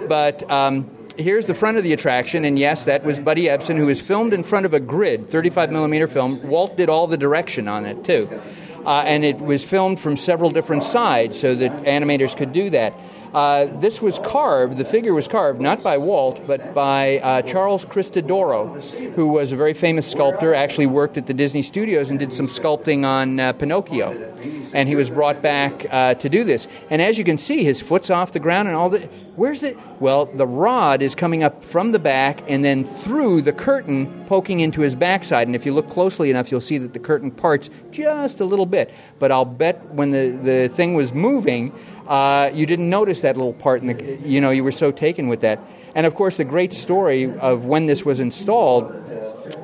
but. Um, here's the front of the attraction, and yes, that was Buddy Ebsen, who was filmed in front of a grid, 35 millimeter film. Walt did all the direction on it too, uh, and it was filmed from several different sides so that animators could do that. Uh, this was carved, the figure was carved not by Walt, but by uh, Charles Cristodoro, who was a very famous sculptor, actually worked at the Disney studios and did some sculpting on uh, Pinocchio. And he was brought back uh, to do this. And as you can see, his foot's off the ground and all that. Where's it? Well, the rod is coming up from the back and then through the curtain poking into his backside. And if you look closely enough, you'll see that the curtain parts just a little bit. But I'll bet when the, the thing was moving, uh, you didn't notice that little part, in the, you know, you were so taken with that. And of course, the great story of when this was installed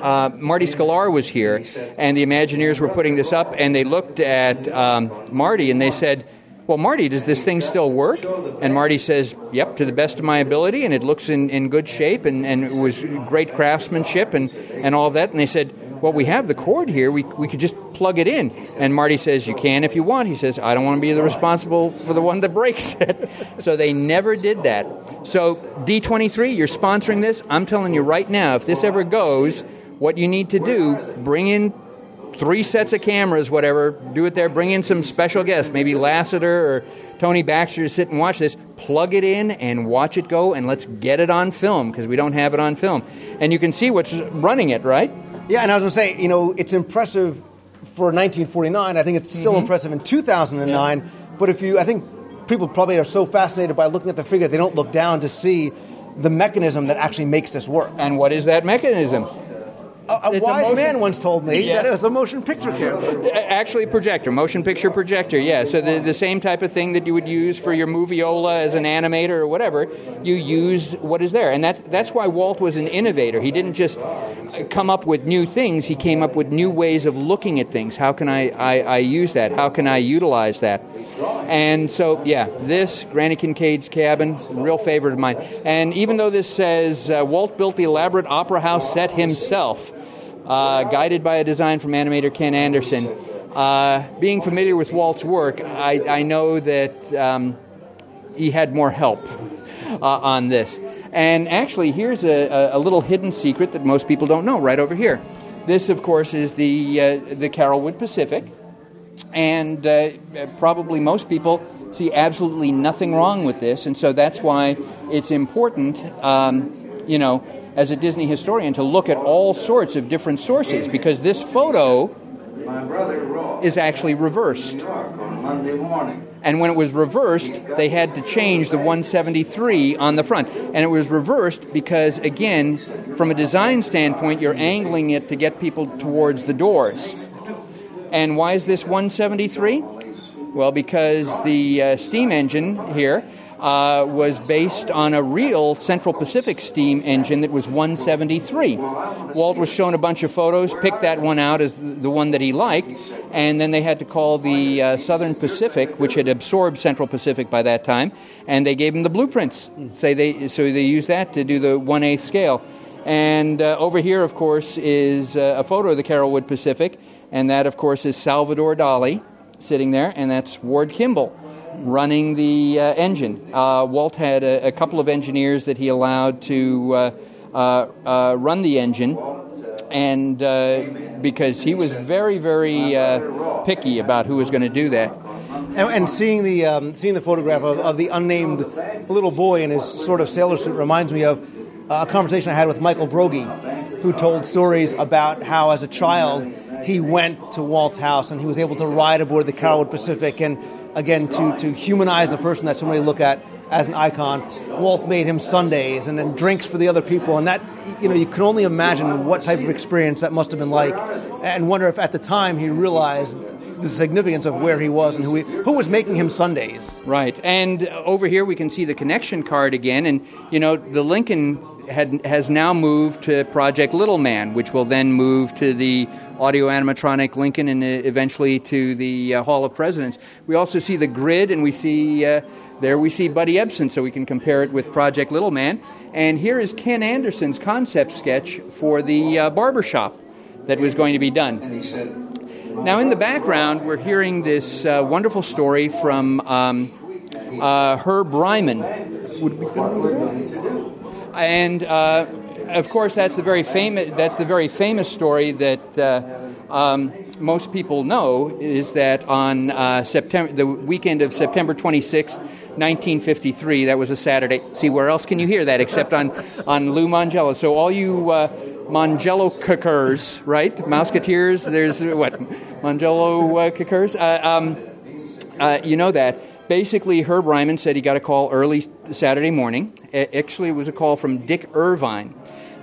uh, Marty Sklar was here, and the Imagineers were putting this up, and they looked at um, Marty and they said, well, Marty, does this thing still work? And Marty says, Yep, to the best of my ability, and it looks in, in good shape, and, and it was great craftsmanship and, and all that. And they said, well, we have the cord here. We, we could just plug it in. And Marty says, You can if you want. He says, I don't want to be the responsible for the one that breaks [laughs] it. so they never did that. So, D23, you're sponsoring this. I'm telling you right now, if this ever goes, what you need to do, bring in three sets of cameras, whatever, do it there, bring in some special guests, maybe Lasseter or Tony Baxter to sit and watch this, plug it in and watch it go, and let's get it on film because we don't have it on film. And you can see what's running it, right? Yeah, and I was going to say, you know, it's impressive for 1949. I think it's still mm-hmm. impressive in 2009. Yeah. But if you, I think people probably are so fascinated by looking at the figure, they don't look down to see the mechanism that actually makes this work. And what is that mechanism? A, a wise a man once told me that it was a motion picture camera. Actually, projector, motion picture projector. Yeah. So the, the same type of thing that you would use for your moviola as an animator or whatever, you use what is there, and that that's why Walt was an innovator. He didn't just come up with new things. He came up with new ways of looking at things. How can I, I, I use that? How can I utilize that? And so, yeah, this Granny Kincaid's cabin, real favorite of mine. And even though this says uh, Walt built the elaborate opera house set himself uh, guided by a design from animator Ken Anderson. Uh, being familiar with Walt's work, I, I know that um, he had more help uh, on this. And actually, here's a, a, little hidden secret that most people don't know right over here. This, of course, is the, uh, the Carolwood Pacific. And uh, probably most people see absolutely nothing wrong with this. And so that's why it's important, um, you know, as a Disney historian to look at all sorts of different sources because this photo is actually reversed. And when it was reversed, they had to change the 173 on the front. And it was reversed because, again, from a design standpoint, you're angling it to get people towards the doors. And why is this 173? Well, because the uh, steam engine here uh, was based on a real Central Pacific steam engine that was 173. Walt was shown a bunch of photos, picked that one out as the one that he liked, and then they had to call the uh, Southern Pacific, which had absorbed Central Pacific by that time, and they gave him the blueprints. Say they, so they used that to do the 1 8 scale. And uh, over here, of course, is uh, a photo of the Carolwood Pacific, and that, of course, is Salvador Dali sitting there, and that's Ward Kimball running the uh, engine. Uh, Walt had a, a, couple of engineers that he allowed to uh, uh, uh run the engine, and uh, because he was very, very picky about who was going to do that. And, and, seeing the um, seeing the photograph of, of, the unnamed little boy in his sort of sailor suit reminds me of a conversation I had with Michael Broggie, who told stories about how, as a child, he went to Walt's house and he was able to ride aboard the Carolwood Pacific and again to, to humanize the person that somebody look at as an icon. Walt made him sundaes and then drinks for the other people, and that you know you can only imagine what type of experience that must have been like, and wonder if at the time he realized the significance of where he was and who he, who was making him sundaes. Right, and over here we can see the connection card again, and you know the Lincoln had, has now moved to Project Little Man, which will then move to the audio animatronic Lincoln and uh, eventually to the uh, Hall of Presidents. We also see the grid, and we see uh, there we see Buddy Ebsen, so we can compare it with Project Little Man. And here is Ken Anderson's concept sketch for the uh, barber shop that was going to be done. Now, in the background, we're hearing this uh, wonderful story from um, uh, Herb Ryman. And uh, of course, that's the very famous. That's the very famous story that uh, um, most people know is that on uh, September, the weekend of September 26, 1953, that was a Saturday. See, where else can you hear that except on on Lou Mongello? So all you uh, Mongello cookers, right? Mouseketeers. There's what Mongello uh, cookers. Uh, um, uh, you know that basically, Herb Ryman said he got a call early Saturday morning. Actually, it was a call from Dick Irvine.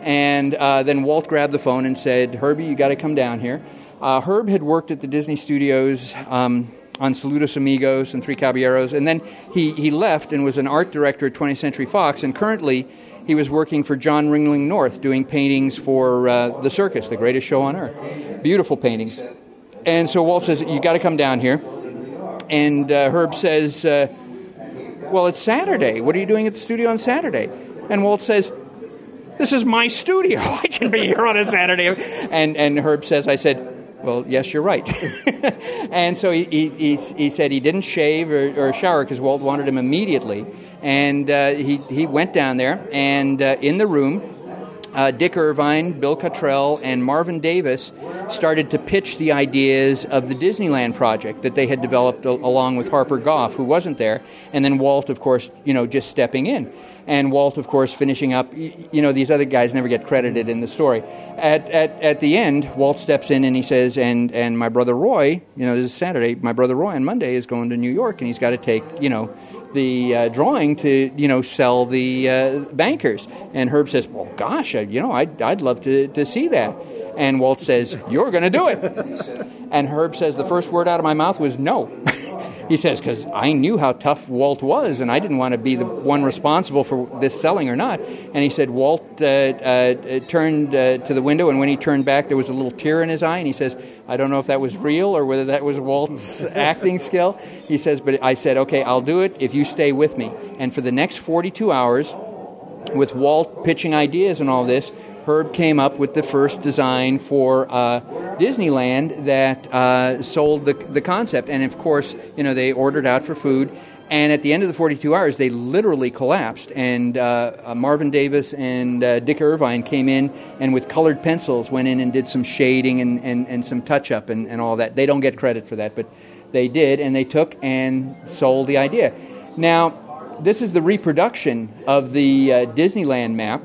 And uh, then Walt grabbed the phone and said, Herbie, you got to come down here. Uh, Herb had worked at the Disney Studios um, on Saludos Amigos and Three Caballeros, and then he, he left and was an art director at 20th Century Fox, and currently he was working for John Ringling North doing paintings for uh, The Circus, the greatest show on earth. Beautiful paintings. And so Walt says, You got to come down here. And uh, Herb says, uh, Well, it's Saturday. What are you doing at the studio on Saturday? And Walt says, This is my studio. [laughs] I can be here on a Saturday. And, and Herb says, I said, well, yes, you're right. [laughs] and so he, he, he, said he didn't shave or, or shower because Walt wanted him immediately. And uh, he, he went down there, and uh, in the room, uh, Dick Irvine, Bill Cottrell, and Marvin Davis started to pitch the ideas of the Disneyland project that they had developed along with Harper Goff, who wasn't there, and then Walt, of course, you know, just stepping in. And Walt, of course, finishing up. You know, these other guys never get credited in the story. At, at, at the end, Walt steps in and he says, and, and my brother Roy, you know, this is Saturday, my brother Roy on Monday is going to New York and he's got to take, you know, the uh, drawing to you know sell the uh, bankers. And Herb says, "Well, gosh, I, you know, I'd, I'd love to, to see that." And Walt says, "You're going to do it." and Herb says, "The first word out of my mouth was no." [laughs] He says, because I knew how tough Walt was, and I didn't want to be the one responsible for this selling or not. And he said, Walt uh, uh, turned uh, to the window, and when he turned back, there was a little tear in his eye. And he says, I don't know if that was real or whether that was Walt's [laughs] acting skill. He says, but I said, okay, I'll do it if you stay with me. And for the next 42 hours, with Walt pitching ideas and all this, Herb came up with the first design for uh, Disneyland that uh, sold the, the concept. And of course, you know, they ordered out for food. And at the end of the 42 hours, they literally collapsed. And uh, uh Marvin Davis and uh, Dick Irvine came in and, with colored pencils, went in and did some shading and, and, and some touch up and, and all that. They don't get credit for that, but they did. And they took and sold the idea. Now, this is the reproduction of the uh, Disneyland map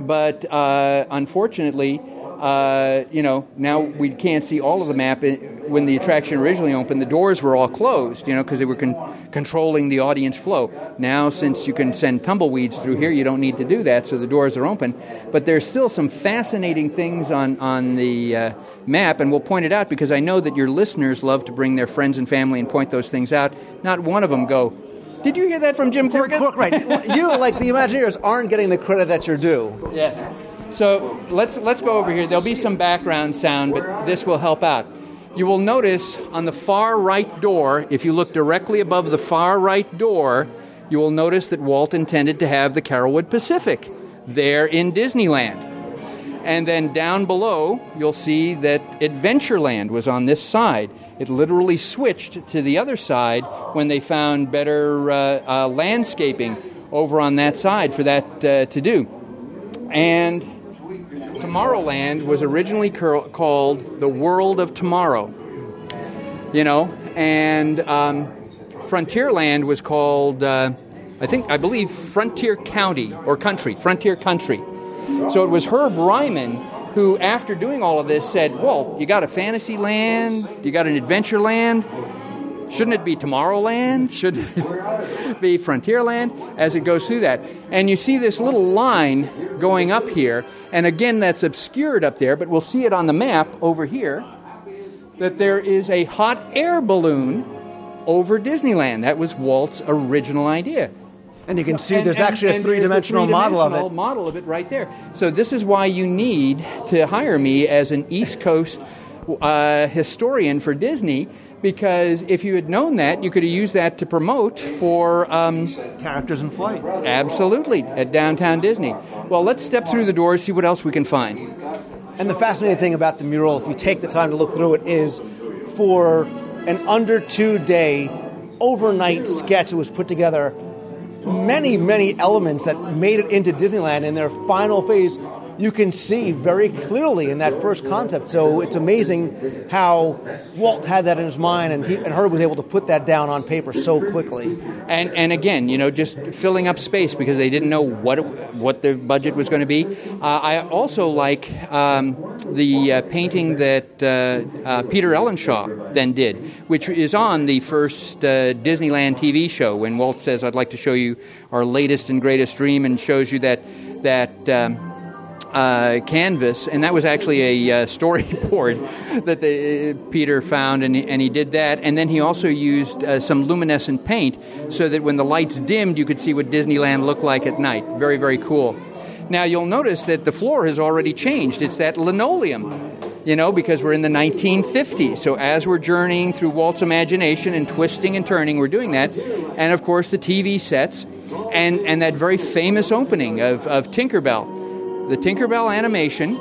but uh, unfortunately, uh, you know, now we can't see all of the map. When the attraction originally opened, the doors were all closed, you know, because they were con- controlling the audience flow. Now, since you can send tumbleweeds through here, you don't need to do that, so the doors are open. But there's still some fascinating things on, on the uh, map, and we'll point it out because I know that your listeners love to bring their friends and family and point those things out. Not one of them go, did you hear that from Jim Korkis? Cork, right. [laughs] you, like the Imagineers, aren't getting the credit that you're due. Yes. So let's let's go over here. There'll be some background sound, but this will help out. You will notice on the far right door, if you look directly above the far right door, you will notice that Walt intended to have the Carolwood Pacific there in Disneyland. And then down below, you'll see that Adventureland was on this side. It literally switched to the other side when they found better uh, uh, landscaping over on that side for that uh, to do. And Tomorrowland was originally cur- called the World of Tomorrow. You know, and um, Frontierland was called, uh, I think, I believe, Frontier County or Country, Frontier Country. So it was Herb Ryman who, after doing all of this, said, Well, you got a fantasy land, you got an adventure land. Shouldn't it be Tomorrowland? Should it [laughs] be Frontierland as it goes through that? And you see this little line going up here, and again, that's obscured up there, but we'll see it on the map over here that there is a hot air balloon over Disneyland. That was Walt's original idea. And you can see And- there's and- actually a and there's three-dimensional model of it. model of it right there. So this is why you need to hire me as an East Coast uh, historian for Disney, because if you had known that, you could have used that to promote for um, Characters in flight. absolutely at downtown Disney. Well, let's step through the doors, see what else we can find. And the fascinating thing about the mural, if you take the time to look through it, is for an under two day overnight sketch that was put together, many, many elements that made it into Disneyland in their final phase, you can see very clearly in that first concept. So it's amazing how Walt had that in his mind and, he, and Herb was able to put that down on paper so quickly. And and again, you know, just filling up space because they didn't know what it, what the budget was going to be. Uh, I also like um, the uh, painting that uh, uh, Peter Ellenshaw then did, which is on the first uh, Disneyland TV show. When Walt says, "I'd like to show you our latest and greatest dream," and shows you that that. Um, uh, canvas, and that was actually a uh, storyboard [laughs] that the, uh, Peter found, and, he- and he did that. And then he also used uh, some luminescent paint so that when the lights dimmed, you could see what Disneyland looked like at night. Very, very cool. Now you'll notice that the floor has already changed. It's that linoleum, you know, because we're in the 1950s. So as we're journeying through Walt's imagination and twisting and turning, we're doing that. And of course, the TV sets and, and that very famous opening of, of Tinkerbell. The Tinkerbell animation,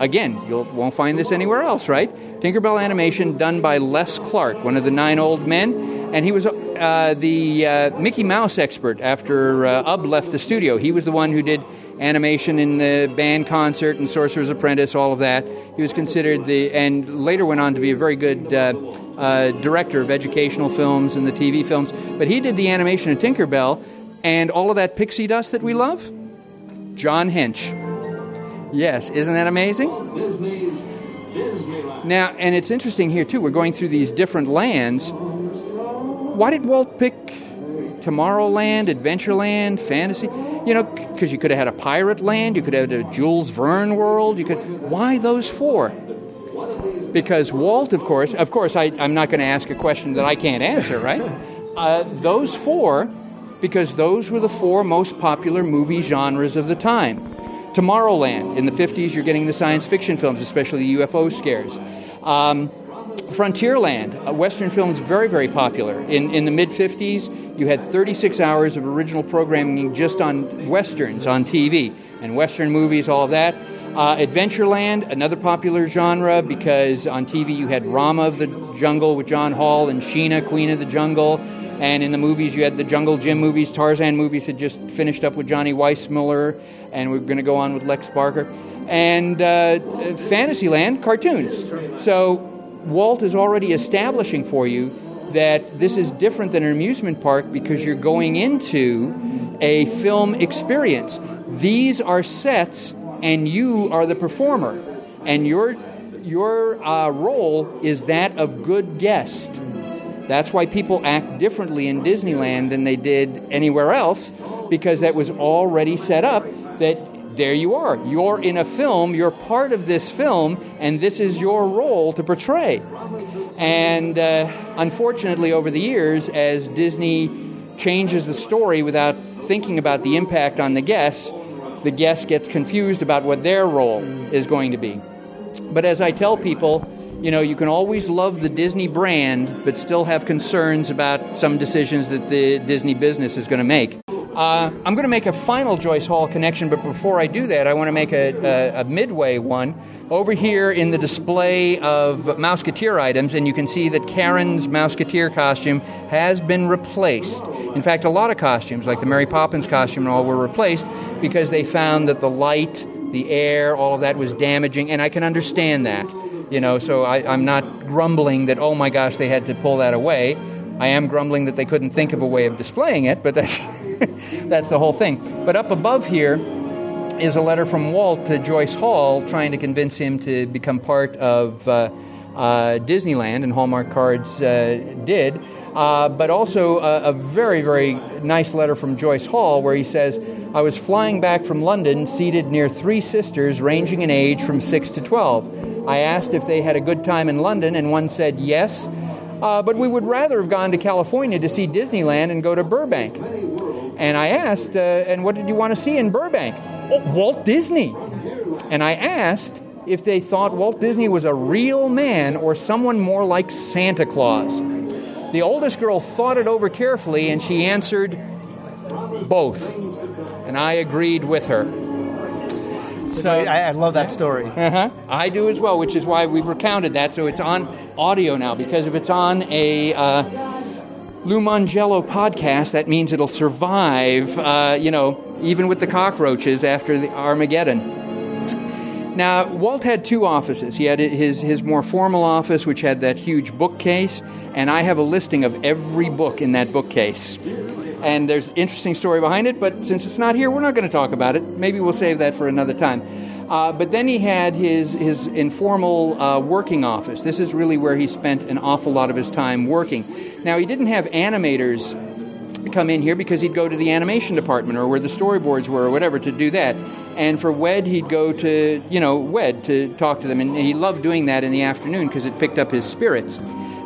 again, you won't find this anywhere else, right? Tinkerbell animation done by Les Clark, one of the nine old men, and he was uh, the uh, Mickey Mouse expert after uh, Ub left the studio. He was the one who did animation in the band concert and Sorcerer's Apprentice, all of that. He was considered the, and later went on to be a very good uh, uh, director of educational films and the TV films. But he did the animation of Tinkerbell, and all of that pixie dust that we love, John Hench. Yes, isn't that amazing? Now, and it's interesting here too. We're going through these different lands. Why did Walt pick Tomorrowland, Adventureland, Fantasy? You know, because you could have had a pirate land, you could have had a Jules Verne world. You could. Why those four? Because Walt, of course, of course, I, I'm not going to ask a question that I can't answer, right? Uh, those four, because those were the four most popular movie genres of the time. Tomorrowland, in the 50s, you're getting the science fiction films, especially the UFO scares. Um, Frontierland, Western films, very, very popular. In, in the mid 50s, you had 36 hours of original programming just on Westerns on TV and Western movies, all of that. Uh, Adventureland, another popular genre because on TV you had Ramar of the Jungle with Jon Hall and Sheena, Queen of the Jungle. And in the movies, you had the Jungle Jim movies. Tarzan movies had just finished up with Johnny Weissmuller, and we're going to go on with Lex Barker. And uh, Fantasyland, cartoons. So Walt is already establishing for you that this is different than an amusement park because you're going into a film experience. These are sets, and you are the performer. and your your uh, role is that of good guest. That's why people act differently in Disneyland than they did anywhere else, because that was already set up that there you are. You're in a film, you're part of this film, and this is your role to portray. And uh, unfortunately, over the years, as Disney changes the story without thinking about the impact on the guests, the guest gets confused about what their role is going to be. But as I tell people, you know, you can always love the Disney brand, but still have concerns about some decisions that the Disney business is going to make. Uh, I'm going to make a final Joyce Hall connection, but before I do that, I want to make a, a, a midway one. Over here in the display of Mouseketeer items, and you can see that Karen's Mouseketeer costume has been replaced. In fact, a lot of costumes, like the Mary Poppins costume and all, were replaced because they found that the light, the air, all of that was damaging, and I can understand that. You know, so I, I'm not grumbling that, oh my gosh, they had to pull that away. I am grumbling that they couldn't think of a way of displaying it, but that's, [laughs] that's the whole thing. But up above here is a letter from Walt to Joyce Hall trying to convince him to become part of uh, uh, Disneyland, and Hallmark Cards uh, did. Uh, but also a, a very, very nice letter from Joyce Hall where he says, I was flying back from London seated near three sisters ranging in age from 6 to 12. I asked if they had a good time in London, and one said yes. Uh, but we would rather have gone to California to see Disneyland and go to Burbank. And I asked, uh, and what did you want to see in Burbank? Oh, Walt Disney. And I asked if they thought Walt Disney was a real man or someone more like Santa Claus. The oldest girl thought it over carefully and she answered, both. And I agreed with her. So I, I love that story. uh-huh. I do as well, which is why we've recounted that. So it's on audio now, because if it's on a uh, Lou Mongello podcast, that means it'll survive, uh, you know, even with the cockroaches after the Armageddon. Now, Walt had two offices. He had his, his more formal office, which had that huge bookcase, and I have a listing of every book in that bookcase. And there's an interesting story behind it, but since it's not here, we're not going to talk about it. Maybe we'll save that for another time. Uh, but then he had his, his informal uh, working office. This is really where he spent an awful lot of his time working. Now, he didn't have animators come in here because he'd go to the animation department or where the storyboards were or whatever to do that. And for WED, he'd go to, you know, WED to talk to them. And he loved doing that in the afternoon because it picked up his spirits.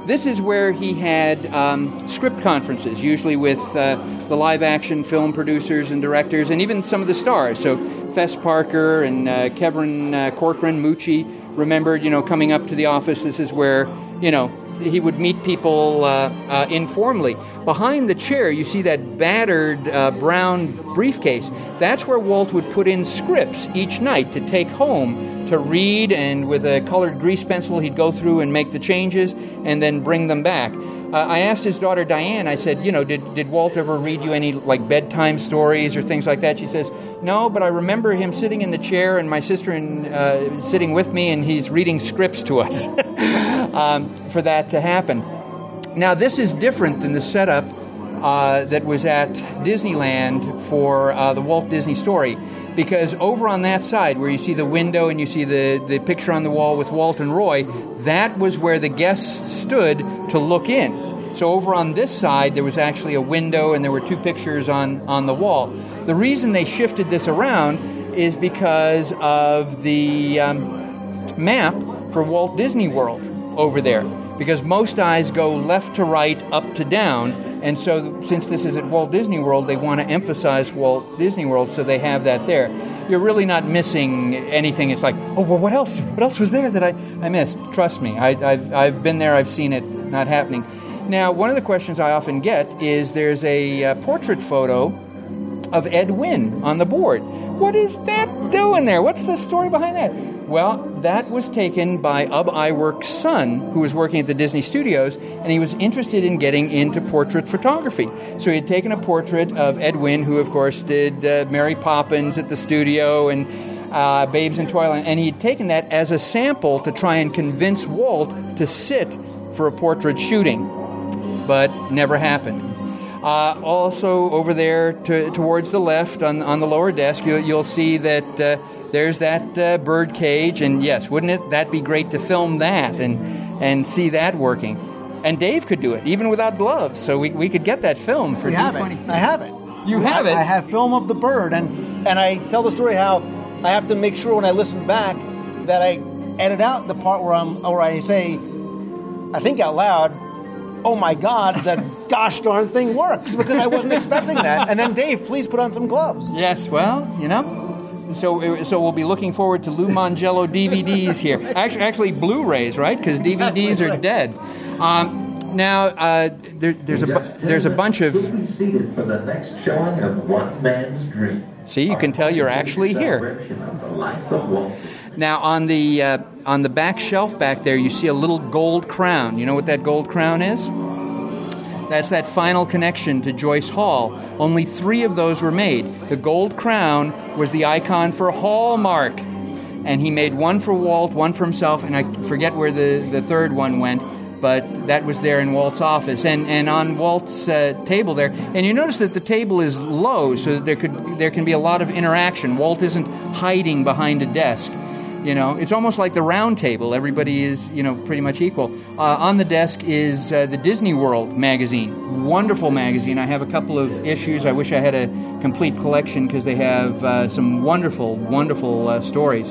This is where he had um, script conferences, usually with uh, the live action film producers and directors, and even some of the stars. So Fess Parker and uh, Kevin uh, Corcoran, Moochie, remembered, you know, coming up to the office. This is where, you know, he would meet people uh, uh, informally. Behind the chair, you see that battered uh, brown briefcase. That's where Walt would put in scripts each night to take home to read, and with a colored grease pencil, he'd go through and make the changes and then bring them back. Uh, I asked his daughter Diane, I said, you know, did, did Walt ever read you any like bedtime stories or things like that? She says, no, but I remember him sitting in the chair and my sister and, uh, sitting with me, and he's reading scripts to us [laughs] um, for that to happen. Now, this is different than the setup uh, that was at Disneyland for uh, the Walt Disney story. Because over on that side, where you see the window and you see the, the picture on the wall with Walt and Roy, that was where the guests stood to look in. So over on this side, there was actually a window and there were two pictures on, on the wall. The reason they shifted this around is because of the um, map for Walt Disney World over there. Because most eyes go left to right, up to down, and so since this is at Walt Disney World, they want to emphasize Walt Disney World, so they have that there. You're really not missing anything. It's like, oh, well, what else? What else was there that I, I missed? Trust me, I, I've, I've been there, I've seen it not happening. Now, one of the questions I often get is there's a uh, portrait photo of Ed Wynn on the board. What is that doing there? What's the story behind that? Well, that was taken by Ub Iwerks' son, who was working at the Disney Studios, and he was interested in getting into portrait photography. So he had taken a portrait of Ed Wynn, who, of course, did uh, Mary Poppins at the studio and uh, Babes in Toyland, and he had taken that as a sample to try and convince Walt to sit for a portrait shooting, but never happened. Uh, also, over there to, towards the left on, on the lower desk, you'll, you'll see that uh, there's that uh, bird cage, and yes, wouldn't it that be great to film that and and see that working? And Dave could do it even without gloves, so we, we could get that film for We have it. I have it. You have I, it? I have film of the bird, and and I tell the story how I have to make sure when I listen back that I edit out the part where I'm where I say, I think out loud, "Oh my God, the gosh darn thing works," because I wasn't expecting that. And then Dave, please put on some gloves. Yes, well, you know. So, so we'll be looking forward to Lou Mongello DVDs here. Actually, actually Blu-rays, right? Because DVDs are dead. Um, now, uh, there, there's a bu- there's a bunch of. seated for the next showing of One Man's Dream. See, you can tell you're actually here. Now, on the uh, on the back shelf back there, you see a little gold crown. You know what that gold crown is? That's that final connection to Joyce Hall. Only three of those were made. The gold crown was the icon for Hallmark. And he made one for Walt, one for himself, and I forget where the, the third one went, but that was there in Walt's office. And, and on Walt's uh, table there, and you notice that the table is low so that there, could, there can be a lot of interaction. Walt isn't hiding behind a desk. You know, it's almost like the round table. Everybody is, you know, pretty much equal. Uh, on the desk is uh, the Disney World magazine. Wonderful magazine. I have a couple of issues. I wish I had a complete collection because they have uh, some wonderful, wonderful uh, stories.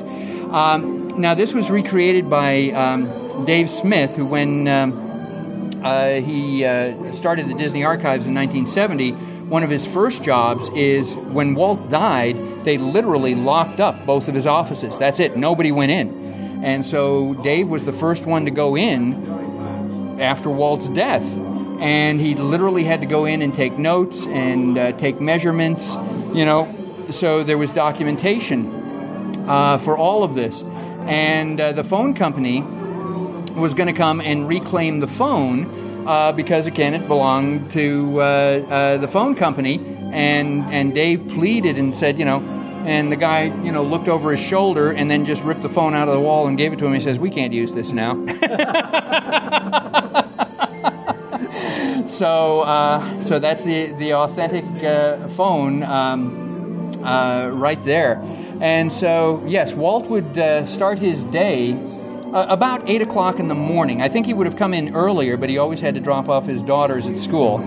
Um, now, this was recreated by um, Dave Smith, who, when um, uh, he uh, started the Disney Archives in 1970, one of his first jobs is when Walt died, they literally locked up both of his offices. That's it, nobody went in. And so Dave was the first one to go in after Walt's death. And he literally had to go in and take notes and uh, take measurements, you know. So there was documentation uh, for all of this. And uh, the phone company was going to come and reclaim the phone uh, because again it belonged to uh, uh, the phone company. And and Dave pleaded and said you know and the guy you know looked over his shoulder and then just ripped the phone out of the wall and gave it to him. He says we can't use this now. [laughs] So uh, so that's the the authentic uh, phone um, uh, right there. And so yes Walt would start his day uh, about 8 o'clock in the morning. I think he would have come in earlier, but he always had to drop off his daughters at school.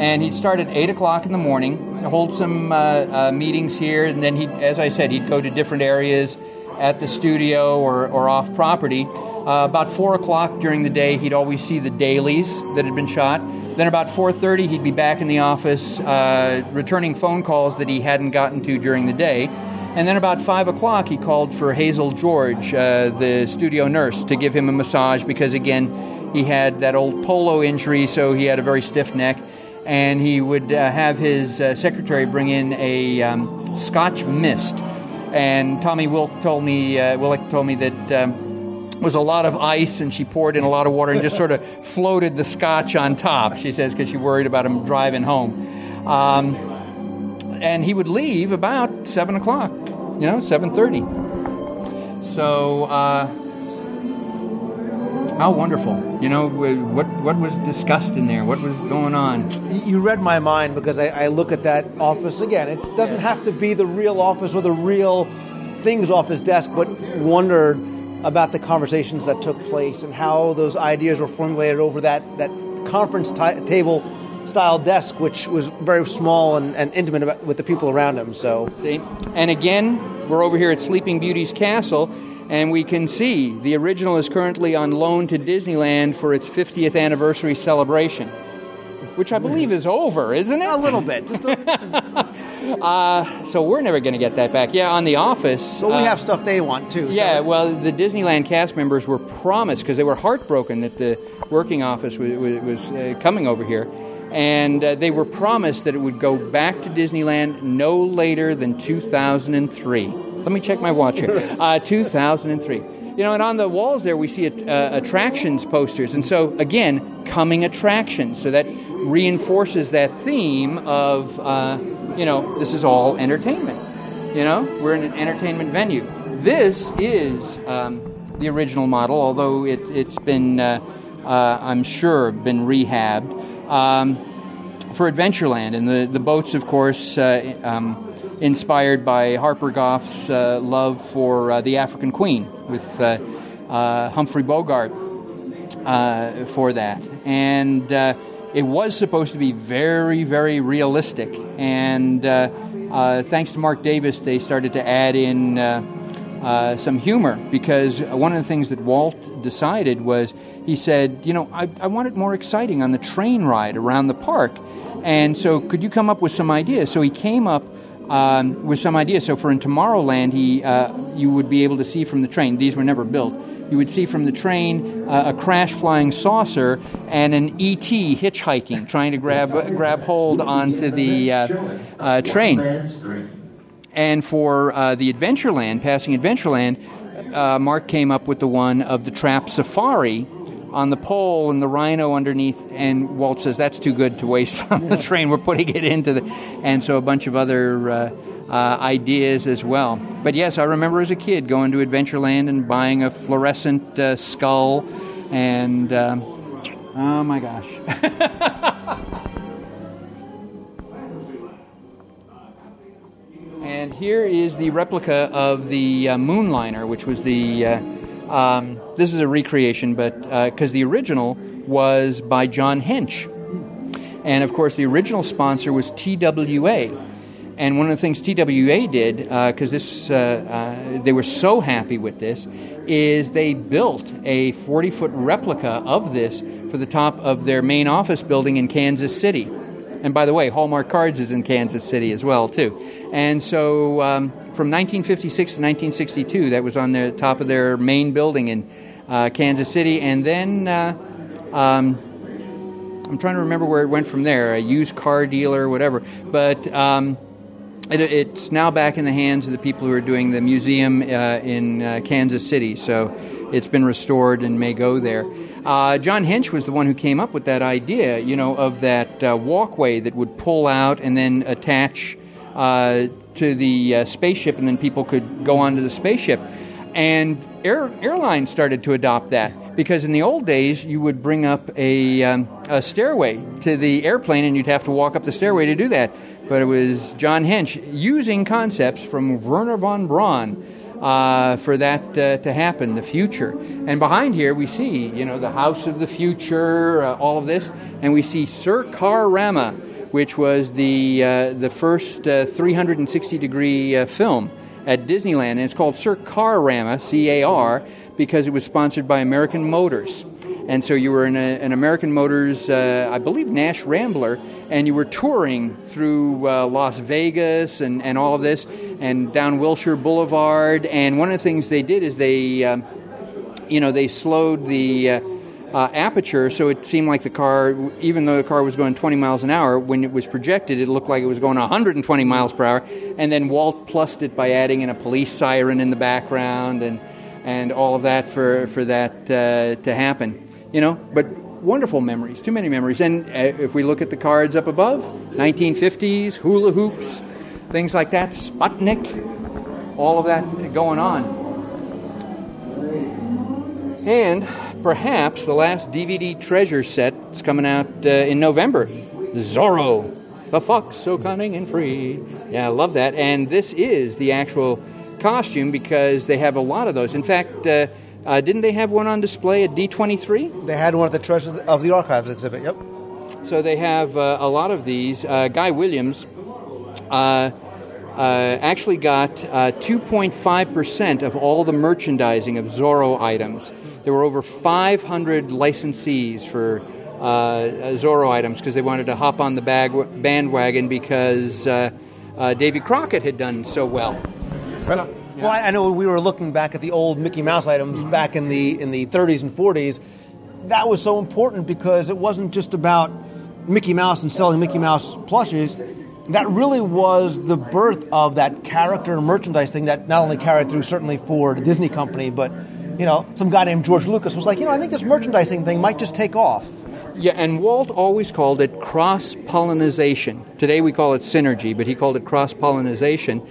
And he'd start at 8 o'clock in the morning, hold some uh, uh, meetings here, and then, he, as I said, he'd go to different areas at the studio or, or off property. Uh, about 4 o'clock during the day, he'd always see the dailies that had been shot. Then about 4.30, he'd be back in the office uh, returning phone calls that he hadn't gotten to during the day. And then about 5 o'clock, he called for Hazel George, uh, the studio nurse, to give him a massage because, again, he had that old polo injury, so he had a very stiff neck. And he would uh, have his uh, secretary bring in a um, Scotch mist. And Tommy Wilk told me, uh, Willick told me that um, was a lot of ice, and she poured in a lot of water and just sort of [laughs] floated the scotch on top. She says because she worried about him driving home. Um, and he would leave about seven o'clock, you know, seven thirty. So, uh, how wonderful! You know, what what was discussed in there? What was going on? You read my mind because I, I look at that office again. It doesn't have to be the real office or the real things off his desk, but wondered about the conversations that took place and how those ideas were formulated over that, that conference ti table style desk, which was very small and, and intimate about, with the people around him. So, See, and again, we're over here at Sleeping Beauty's castle, and we can see the original is currently on loan to Disneyland for its 50th anniversary celebration, which I believe is over, isn't it? a little bit. Just a, [laughs] Uh, so we're never going to get that back. Yeah, on The Office. so we uh, have stuff they want too. so- Yeah, well, the Disneyland cast members were promised because they were heartbroken that the working office was, was, was uh, coming over here. And uh, they were promised that it would go back to Disneyland no later than 2003. Let me check my watch here. [laughs] Uh, 2003. You know, and on the walls there we see uh, attractions posters. And so, again, coming attractions. So that reinforces that theme of, uh, you know, this is all entertainment. You know, we're in an entertainment venue. This is um, the original model, although it, it's been, uh, uh, I'm sure, been rehabbed um, for Adventureland. And the, the boats, of course, uh, um, inspired by Harper Goff's uh, love for uh, the African Queen with uh, uh, Humphrey Bogart for that. And it was supposed to be very, very realistic. And thanks to Marc Davis, they started to add in uh, some humor because one of the things that Walt decided was he said, You know, I, I want it more exciting on the train ride around the park. And so, could you come up with some ideas? So, he came up um, with some ideas. So, for in Tomorrowland, he, uh, you would be able to see from the train, these were never built you would see from the train uh, a crash flying saucer and an ET hitchhiking, trying to grab grab hold onto the uh, uh, train. And for uh, the Adventureland, passing Adventureland, uh, Marc came up with the one of the Trap Safari on the pole and the rhino underneath. And Walt says that's too good to waste [laughs] on the train. We're putting it into the, and so a bunch of other. Uh, uh, ideas as well. But yes, I remember as a kid going to Adventureland and buying a fluorescent uh, skull, and um, oh my gosh. [laughs] and here is the replica of the uh, Moonliner, which was the. Uh, um, this is a recreation, but because the original was by John Hench. And of course, the original sponsor was TWA, and one of the things TWA did, because uh, this, uh, uh, they were so happy with this, is they built a 40 foot replica of this for the top of their main office building in Kansas City. And by the way, Hallmark Cards is in Kansas City as well, too. And so um, from 1956 to 1962, that was on the top of their main building in uh, Kansas City. And then uh, um, I'm trying to remember where it went from there, a used car dealer, whatever. But um, it, it's now back in the hands of the people who are doing the museum uh, in uh, Kansas City, so it's been restored and may go there. Uh, John Hench was the one who came up with that idea, you know, of that uh, walkway that would pull out and then attach uh, to the uh, spaceship, and then people could go onto the spaceship. And air, airlines started to adopt that because in the old days you would bring up a, um, a stairway to the airplane and you'd have to walk up the stairway to do that but it was John Hench using concepts from Wernher von Braun uh, for that uh, to happen, the future. And behind here we see, you know, the house of the future, uh, all of this, and we see Circarama, which was the uh, the first uh, 360 degree uh, film at Disneyland, and it's called Circarama, C-A-R, because it was sponsored by American Motors. And so you were in a, an American Motors, uh, I believe Nash Rambler, and you were touring through uh, Las Vegas and, and all of this, and down Wilshire Boulevard. And one of the things they did is they, um, you know, they slowed the uh, uh, aperture so it seemed like the car, even though the car was going 20 miles an hour, when it was projected, it looked like it was going 120 miles per hour. And then Walt plussed it by adding in a police siren in the background and and all of that for for that uh, to happen you know, but wonderful memories, too many memories. And uh, if we look at the cards up above, 1950s, hula hoops, things like that, Sputnik, all of that going on. And perhaps the last DVD treasure set is coming out uh, in November Zorro, the fox so cunning and free. Yeah, I love that. And this is the actual costume because they have a lot of those. In fact, uh, uh, didn't they have one on display at D23? They had one at the Treasures of the Archives exhibit, yep. So they have uh, a lot of these. Uh, Guy Williams uh, uh, actually got 2.5% uh, of all the merchandising of Zorro items. There were over 500 licensees for Zorro items because they wanted to hop on the bag- bandwagon because Davy Crockett had done so well. So, yeah. Well, I know we were looking back at the old Mickey Mouse items mm-hmm. back in the in the 30s and 40s. That was so important because it wasn't just about Mickey Mouse and selling Mickey Mouse plushes. That really was the birth of that character and merchandise thing that not only carried through certainly for the Disney company, but you know, some guy named George Lucas was like, you know, I think this merchandising thing might just take off. Yeah, and Walt always called it cross pollination. Today we call it synergy, but he called it cross pollination.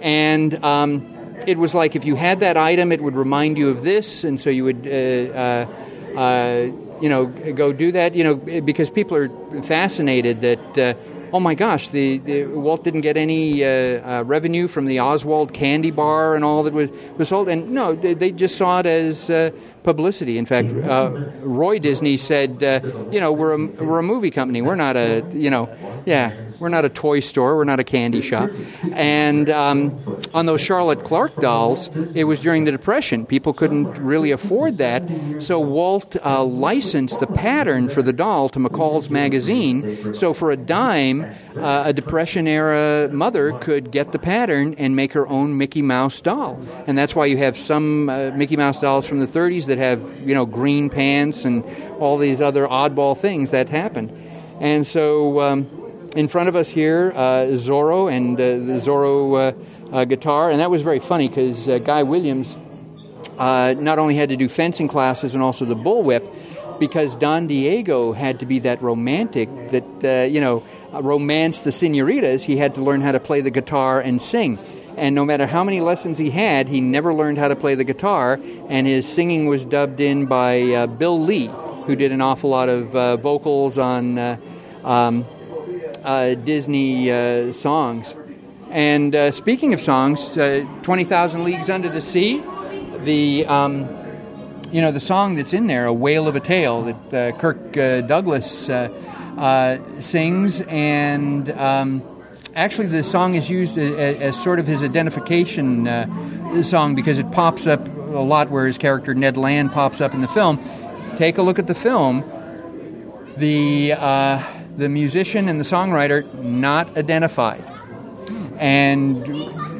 And um, it was like if you had that item, it would remind you of this, and so you would, uh, uh, uh, you know, go do that. You know, because people are fascinated that uh, oh my gosh, the, the Walt didn't get any uh, uh, revenue from the Oswald candy bar and all that was, was sold. And no, they, they just saw it as uh, publicity. In fact, uh, Roy Disney said, uh, you know, we're a, we're a movie company. We're not a, you know, yeah, we're not a toy store. We're not a candy shop. And um, on those Charlotte Clark dolls, it was during the Depression. People couldn't really afford that. So Walt uh, licensed the pattern for the doll to McCall's magazine. So for a dime, uh, a Depression era mother could get the pattern and make her own Mickey Mouse doll. And that's why you have some uh, Mickey Mouse dolls from the 30s that have, you know, green pants and all these other oddball things that happened. And so um, in front of us here, uh, Zorro and uh, the Zorro uh, uh, guitar. And that was very funny because uh, Guy Williams uh, not only had to do fencing classes and also the bullwhip, because Don Diego had to be that romantic that, uh, you know, romance the senoritas, he had to learn how to play the guitar and sing. And no matter how many lessons he had, he never learned how to play the guitar, and his singing was dubbed in by uh, Bill Lee, who did an awful lot of uh, vocals on uh, um, uh, Disney uh, songs. And speaking of songs, uh, 20,000 Leagues Under the Sea, the. Um, you know the song that's in there, "A Whale of a Tale," that Kirk Douglas sings, and um, actually the song is used as, as sort of his identification uh, song because it pops up a lot where his character Ned Land pops up in the film. Take a look at the film. The uh, the musician and the songwriter not identified, and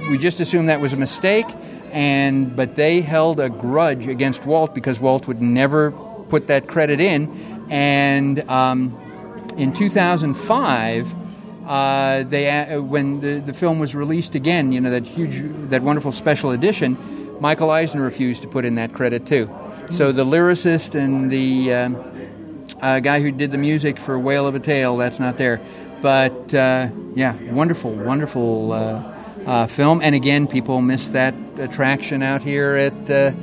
we just assumed that was a mistake and but they held a grudge against Walt because Walt would never put that credit in, and um, in 2005. Uh, they uh, when the, the film was released again, you know that huge, that wonderful special edition. Michael Eisner refused to put in that credit too. So the lyricist and the uh, uh, guy who did the music for Whale of a Tale, that's not there. But uh, yeah, wonderful, wonderful uh, film. And again, people miss that attraction out here at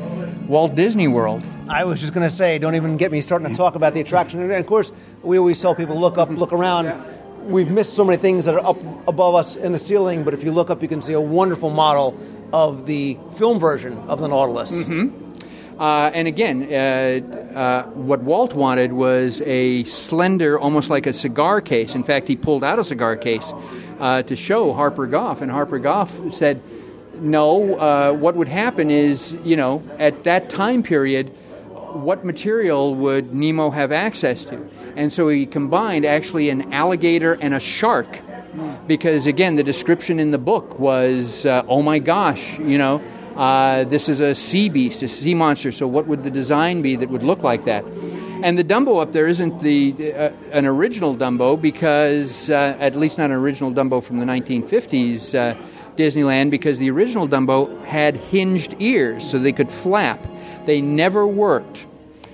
Walt Disney World. I was just going to say, don't even get me starting to talk about the attraction. And of course, we always tell people look up, and look around. We've missed so many things that are up above us in the ceiling, but if you look up, you can see a wonderful model of the film version of the Nautilus. Uh, and again, uh, uh, what Walt wanted was a slender, almost like a cigar case. In fact, he pulled out a cigar case uh, to show Harper Goff, and Harper Goff said, "No, uh, what would happen is, you know, at that time period, what material would Nemo have access to?" And so he combined actually an alligator and a shark, because again, the description in the book was, uh, "Oh my gosh, you know." Uh, this is a sea beast, a sea monster. So, what would the design be that would look like that? And the Dumbo up there isn't the uh, an original Dumbo because, uh, at least not an original Dumbo from the 1950s uh, Disneyland, because the original Dumbo had hinged ears so they could flap. They never worked,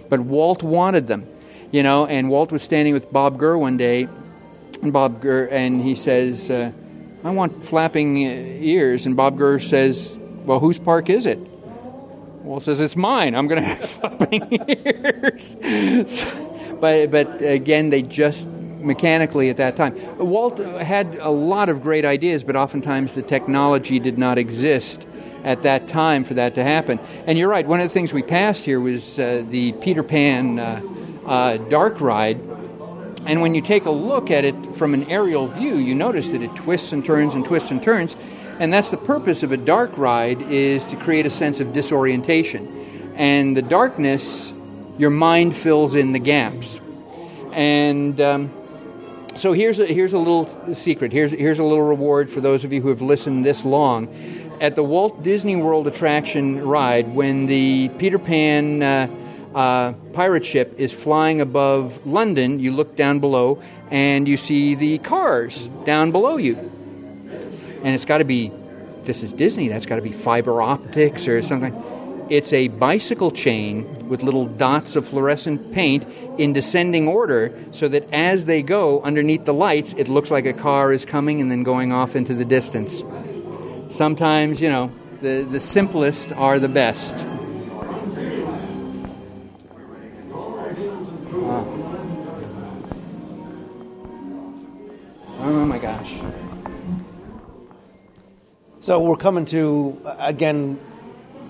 but Walt wanted them, you know. And Walt was standing with Bob Gurr one day, and Bob Gurr, and he says, uh, "I want flapping uh, ears," and Bob Gurr says well, whose park is it? Well, it says it's mine. I'm going to have [laughs] flapping ears. [laughs] So- but but again, they just mechanically at that time. Walt had a lot of great ideas, but oftentimes the technology did not exist at that time for that to happen. And you're right. One of the things we passed here was uh, the Peter Pan uh, uh, dark ride. And when you take a look at it from an aerial view, you notice that it twists and turns and twists and turns. And that's the purpose of a dark ride is to create a sense of disorientation. And the darkness, your mind fills in the gaps. And um, so here's a, here's a little secret. Here's, here's a little reward for those of you who have listened this long. At the Walt Disney World attraction ride, when the Peter Pan uh, uh, pirate ship is flying above London, you look down below and you see the cars down below you. And it's got to be, this is Disney, that's got to be fiber optics or something. It's a bicycle chain with little dots of fluorescent paint in descending order so that as they go underneath the lights, it looks like a car is coming and then going off into the distance. Sometimes, you know, the, the simplest are the best. Ah. Oh my gosh. So we're coming to again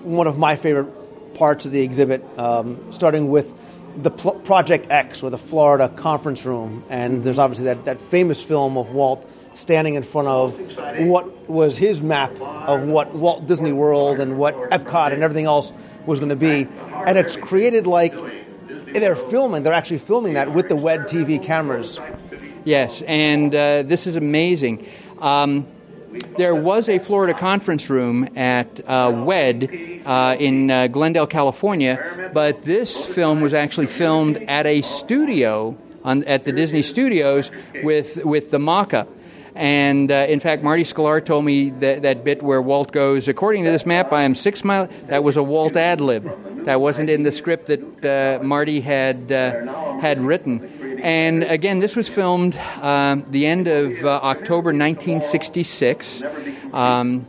one of my favorite parts of the exhibit, um, starting with the Project X or the Florida Conference Room, and there's obviously that, that famous film of Walt standing in front of what was his map of what Walt Disney World and what Epcot and everything else was going to be, and it's created like they're filming. They're actually filming that with the WED TV cameras. Yes, and uh, this is amazing. Um, there was a Florida conference room at uh, WED uh, in uh, Glendale, California, but this film was actually filmed at a studio on, at the Disney Studios with with the mock-up. And uh, in fact, Marty Sklar told me that, that bit where Walt goes, according to this map, I am six miles. That was a Walt ad lib. That wasn't in the script that uh, Marty had uh, had written. And again, this was filmed um, the end of uh, October 1966. Um,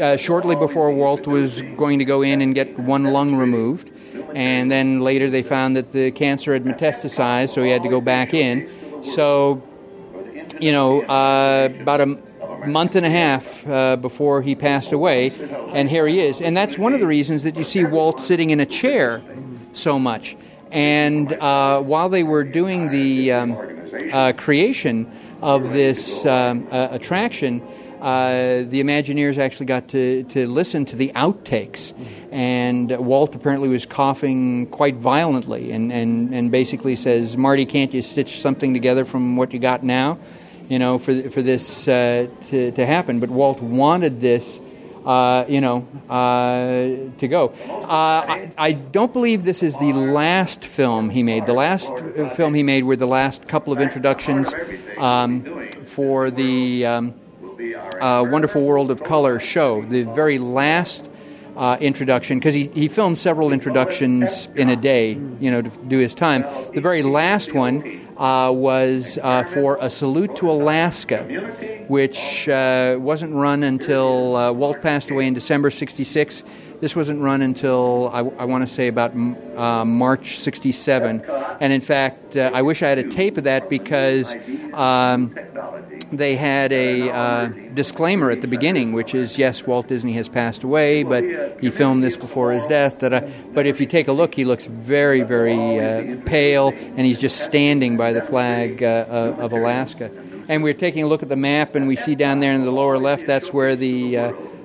uh, shortly before Walt was going to go in and get one lung removed. And then later they found that the cancer had metastasized, so he had to go back in. So, you know, uh, about a month and a half uh, before he passed away, and here he is. And that's one of the reasons that you see Walt sitting in a chair so much. And uh, while they were doing the um, uh, creation of this um, uh, attraction, uh, the Imagineers actually got to, to listen to the outtakes. And Walt apparently was coughing quite violently and, and, and basically says, Marty, can't you stitch something together from what you got now? You know, for, for this uh, to, to happen. But Walt wanted this uh, you know, uh, to go. Uh, I, I, don't believe this is the last film he made. The last film he made were the last couple of introductions um, for the um, uh, Wonderful World of Color show. The very last uh, introduction because he, he filmed several introductions in a day, you know, to do his time. The very last one uh, was uh, for a salute to Alaska, which uh, wasn't run until uh, Walt passed away in December '66. This wasn't run until I, I want to say about uh, March '67, and in fact, I wish I had a tape of that because. Um, they had a uh, disclaimer at the beginning, which is yes, Walt Disney has passed away, but he filmed this before his death. But if you take a look, he looks very, very uh, pale, and he's just standing by the flag uh, of Alaska. And we're taking a look at the map, and we see down there in the lower left that's where the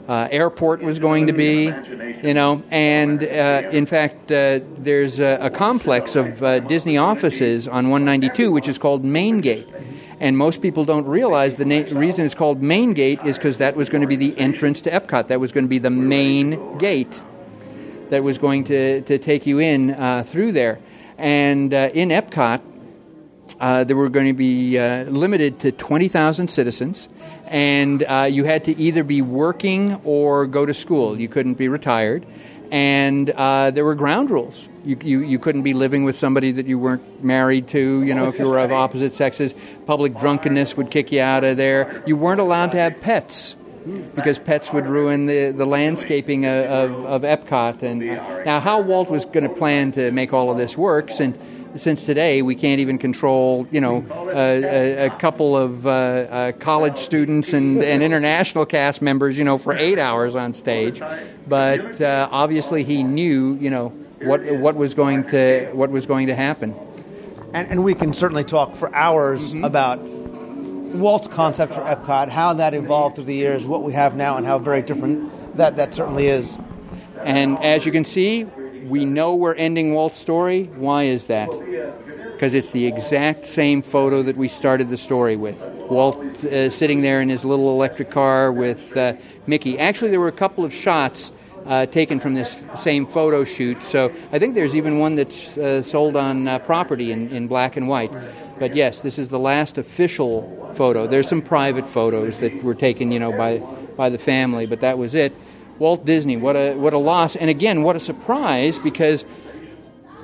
uh, airport was going to be, you know, and uh, in fact, uh, there's a, a, complex of uh, Disney offices on 192, which is called Main Gate. And most people don't realize the na- reason it's called Main Gate is because that was going to be the entrance to Epcot. That was going to be the main gate that was going to, to take you in uh, through there. And uh, in Epcot, uh, there were going to be uh, limited to 20,000 citizens, and uh, you had to either be working or go to school. You couldn't be retired and uh, there were ground rules. You, you, you couldn't be living with somebody that you weren't married to, you know, if you were of opposite sexes. Public drunkenness would kick you out of there. You weren't allowed to have pets because pets would ruin the, the landscaping of, of, of Epcot. And now, how Walt was going to plan to make all of this work, since since today we can't even control, you know, a, a couple of uh, uh, college students and, and international cast members, you know, for eight hours on stage. But uh, obviously, he knew, you know, what what was going to what was going to happen. And, and we can certainly talk for hours mm-hmm. about Walt's concept for Epcot, how that evolved through the years, what we have now, and how very different that that certainly is. And as you can see, we know we're ending Walt's story. Why is that? Because it's the exact same photo that we started the story with. Walt uh, sitting there in his little electric car with uh, Mickey. Actually, there were a couple of shots uh, taken from this same photo shoot. So I think there's even one that's uh, sold on uh, property in, in black and white. But yes, this is the last official photo. There's some private photos that were taken, you know, by by the family, but that was it. Walt Disney, what a, what a loss. And again, what a surprise because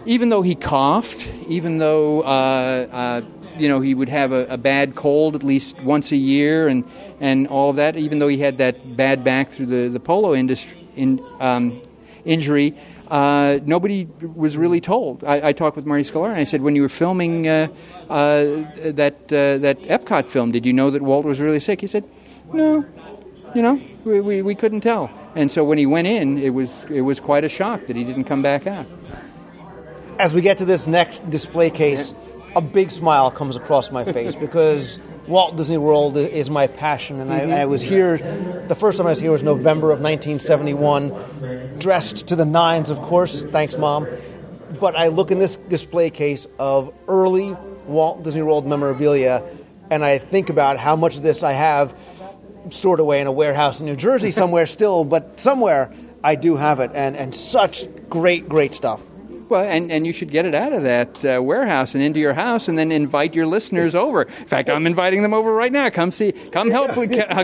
even though he coughed, even though uh, uh, you know he would have a, a, bad cold at least once a year, and and all of that, even though he had that bad back through the, the polo industry in, um, injury, uh, nobody was really told. I, I, talked with Marty Sklar and I said, when you were filming uh, uh, that uh, that Epcot film, did you know that Walt was really sick? He said, no, you know, we, we, we couldn't tell. And so when he went in, it was it was quite a shock that he didn't come back out. As we get to this next display case, a big smile comes across my face [laughs] because Walt Disney World is my passion, and mm-hmm. I, I, was here. The first time I was here was November of 1971, dressed to the nines, of course. Thanks, Mom. But I look in this display case of early Walt Disney World memorabilia, and I think about how much of this I have stored away in a warehouse in New Jersey somewhere still, but somewhere I do have it, and, and such great, great stuff. Well, and, and you should get it out of that uh, warehouse and into your house, and then invite your listeners over. In fact, I'm inviting them over right now. Come see, come help,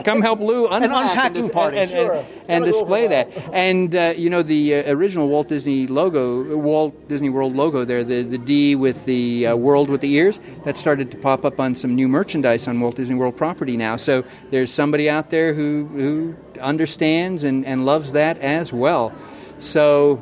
come help Lou [laughs] unpack an unpacking and, party, and, sure. and, and display that. [laughs] And uh, you know the uh, original Walt Disney logo, Walt Disney World logo there, the the D with the uh, world with the ears, that started to pop up on some new merchandise on Walt Disney World property now. So there's somebody out there who who understands and, and loves that as well. So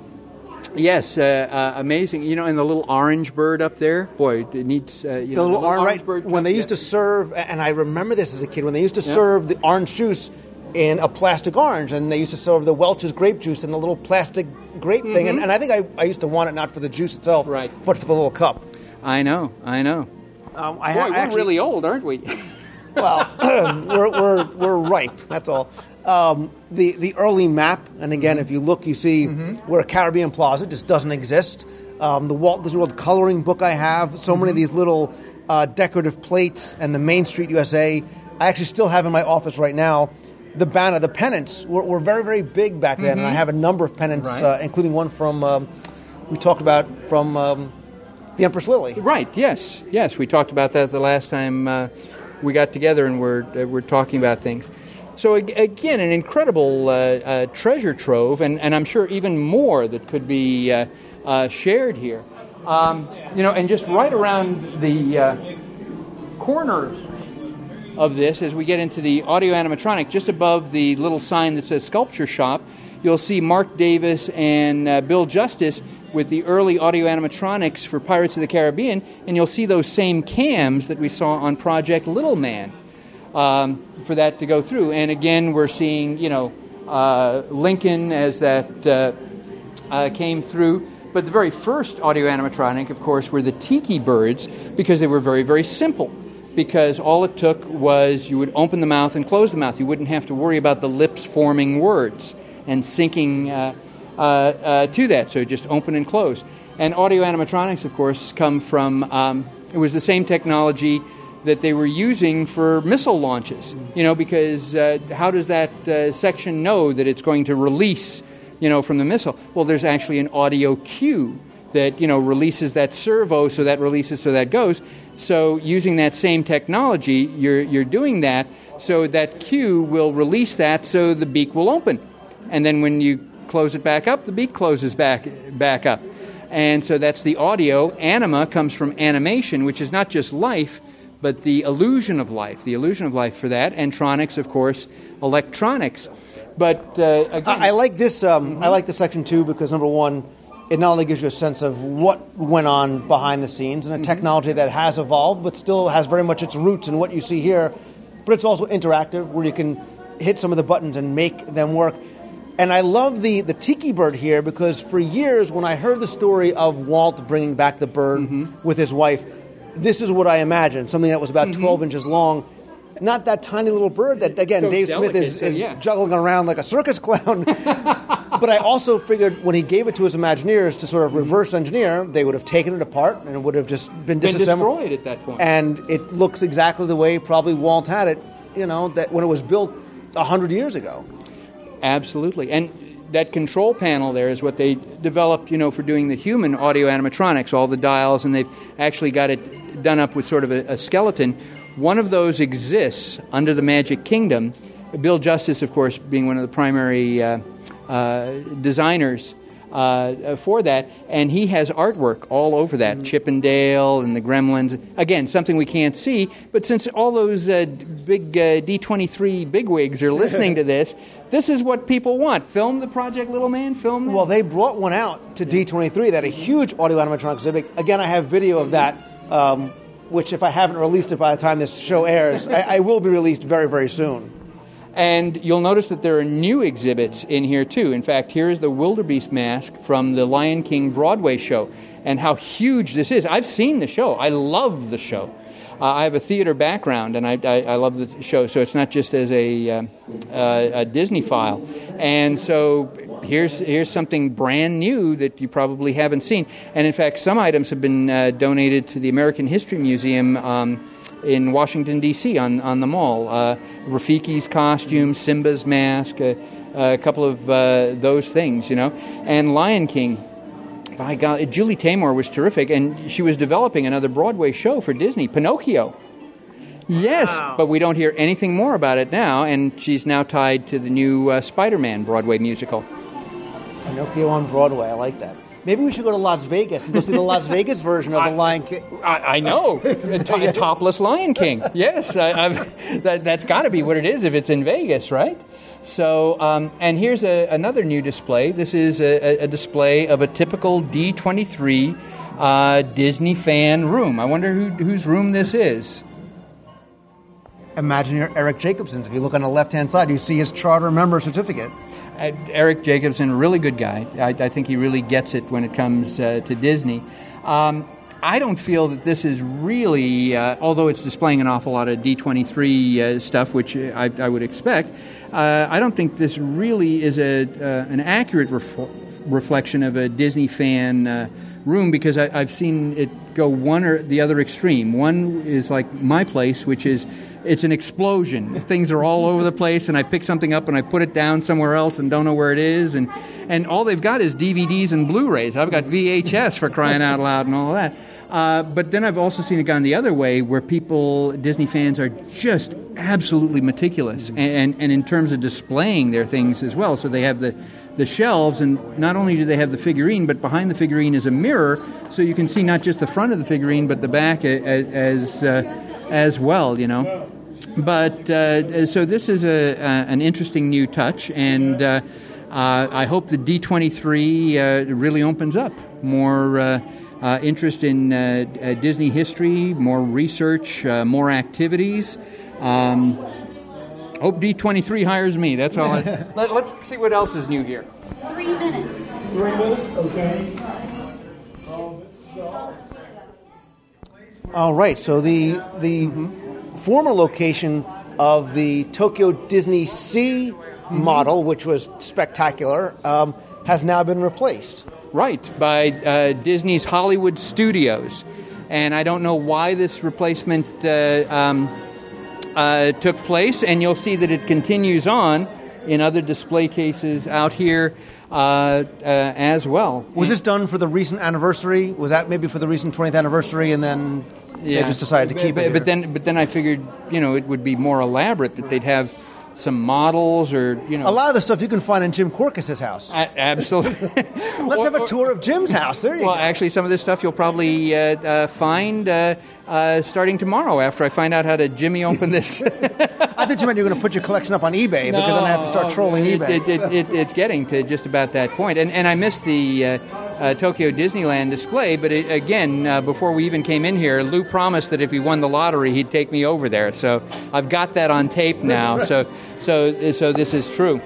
Yes, uh, uh, amazing. You know, and the little orange bird up there, boy, it needs. Uh, you the know, little, the little orange, bird. When they used to serve, and I remember this as a kid, when they used to yeah. serve the orange juice in a plastic orange, and they used to serve the Welch's grape juice in the little plastic grape mm-hmm. thing, and, and, I think I, I used to want it not for the juice itself, right. but for the little cup. I know, I know. Um, I boy, we're really old, aren't we? [laughs] well, [clears throat] we're, we're, we're ripe. That's all um, the the early map, and again, if you look, you see mm-hmm. where Caribbean Plaza just doesn't exist. Um, the Walt Disney World coloring book I have, so mm-hmm. many of these little uh, decorative plates, and the Main Street USA. I actually still have in my office right now. The banner, the pennants were, were very, very big back then, mm-hmm. and I mm-hmm. have a number of pennants, right. uh, including one from um, we talked about from um, the Empress Lily. Right. Yes. Yes. We talked about that the last time uh, we got together, and we're uh, we're talking about things. So again, an incredible uh, uh, treasure trove, and, and I'm sure even more that could be uh, uh shared here. Um, you know, and just right around the uh, corner of this, as we get into the audio animatronic, just above the little sign that says Sculpture Shop, you'll see Marc Davis and uh, Bill Justice with the early audio animatronics for Pirates of the Caribbean, and you'll see those same cams that we saw on Project Little Man um, for that to go through. And again, we're seeing, you know, uh, Lincoln as that uh, uh, came through. But the very first audio animatronic, of course, were the tiki birds because they were very, very simple. Because all it took was you would open the mouth and close the mouth. You wouldn't have to worry about the lips forming words and syncing uh, uh, to that. So just open and close. And audio animatronics, of course, come from, um, it was the same technology that they were using for missile launches. You know, because uh, how does that uh, section know that it's going to release, you know, from the missile? Well, there's actually an audio cue that you know releases that servo, so that releases, so that goes. So using that same technology, you're you're doing that, so that cue will release that, so the beak will open, and then when you close it back up, the beak closes back back up. And so that's the audio. Anima comes from animation, which is not just life, but the illusion of life, the illusion of life for that, and tronics, of course, electronics. But uh, again, I, I, like this. Um, mm-hmm. I like this section too because number one, it not only gives you a sense of what went on behind the scenes and a mm-hmm. technology that has evolved, but still has very much its roots in what you see here. But it's also interactive, where you can hit some of the buttons and make them work. And I love the, the tiki bird here because for years, when I heard the story of Walt bringing back the bird mm-hmm. with his wife, this is what I imagined something that was about mm-hmm. 12 inches long. Not that tiny little bird that, again, so Dave delicate, Smith is, is yeah. juggling around like a circus clown. [laughs] but I also figured when he gave it to his Imagineers to sort of reverse engineer, they would have taken it apart and it would have just been, been disassembled. destroyed at that point. And it looks exactly the way probably Walt had it, you know, that when it was built 100 years ago. Absolutely. And that control panel there is what they developed, you know, for doing the human audio animatronics, all the dials, and they've actually got it done up with sort of a, a skeleton. One of those exists under the Magic Kingdom. Bill Justice, of course, being one of the primary uh, uh, designers uh, for that, and he has artwork all over that Chip 'n' Dale and the Gremlins. Again, something we can't see, but since all those uh, big uh, D23 bigwigs are listening to [laughs] this, this is what people want. Film the Project Little Man. Film. That. Well, they brought one out to D23 that a huge audio animatronic exhibit. Again, I have video of that, um, which if I haven't released it by the time this show airs, [laughs] I, I will be released very, very soon. And you'll notice that there are new exhibits in here too. In fact, here is the wildebeest mask from the Lion King Broadway show, and how huge this is. I've seen the show. I love the show. Uh, I have a theater background, and I, I, I, love the show. So it's not just as a, uh, uh, a Disneyphile. And so here's here's something brand new that you probably haven't seen. And in fact, some items have been uh, donated to the American History Museum. Um, in Washington D.C. on on the mall, uh, Rafiki's costume, Simba's mask, uh, a couple of those things, you know, and Lion King by God, Julie Taymor was terrific, and she was developing another Broadway show for Disney, Pinocchio. Yes, Wow. but we don't hear anything more about it now, and she's now tied to the new uh, Spider Man Broadway musical. Pinocchio on Broadway. I like that. Maybe we should go to Las Vegas and go see the Las [laughs] Vegas version of the Lion King. I, I know. a, to- a topless Lion King. Yes, I, I've, that, that's got to be what it is if it's in Vegas, right? So, um, and here's a, another new display. This is a, a- display of a typical D23 uh, Disney fan room. I wonder who, whose room this is. Imagine you're Eric Jacobson's. If you look on the left-hand side, you see his charter member certificate. Uh, Eric Jacobson, a really good guy. I, I think he really gets it when it comes uh, to Disney. Um, I don't feel that this is really, uh, although it's displaying an awful lot of D23 uh, stuff, which I, I would expect, uh, I don't think this really is a, uh, an accurate ref- reflection of a Disney fan room because I, I've seen it go one or the other extreme. One is like my place, which is it's an explosion. Things are all over the place, and I pick something up and I put it down somewhere else and don't know where it is, and and all they've got is DVDs and Blu-rays. I've got VHS for crying out loud and all of that. Uh, but then I've also seen it gone the other way, where people, Disney fans, are just absolutely meticulous, and, and, and in terms of displaying their things as well. So they have the the shelves, and not only do they have the figurine, but behind the figurine is a mirror, so you can see not just the front of the figurine, but the back as uh, as well. You know. But uh, so this is a, uh, an interesting new touch, and uh, uh, I hope the D23 uh, really opens up more uh, uh, interest in uh, uh, Disney history, more research, uh, more activities. Um, hope D23 hires me. That's all. I, [laughs] let, let's see what else is new here. Three minutes. Three minutes, okay. All right. So the the former location of the Tokyo Disney Sea model, which was spectacular, um, has now been replaced. Right, by uh, Disney's Hollywood Studios. And I don't know why this replacement uh, um, uh, took place, and you'll see that it continues on in other display cases out here uh, uh, as well. Was this done for the recent anniversary? Was that maybe for the recent 20th anniversary, and then they just decided to keep but, it? But here? then, but then I figured, you know, it would be more elaborate that they'd have some models or you know a lot of the stuff you can find in Jim Korkis's house. A- absolutely. [laughs] Let's have a tour of Jim's house. There you go. well, go. actually, some of this stuff you'll probably uh, uh, find uh, uh, starting tomorrow after I find out how to Jimmy open this. [laughs] I thought you meant you were going to put your collection up on eBay because then I have to start trolling it, eBay. It, it, it, it's getting to just about that point. And, and I missed the uh, uh, Tokyo Disneyland display, but again, uh, before we even came in here, Lou promised that if he won the lottery, he'd take me over there. So I've got that on tape now. So, so, so this is true.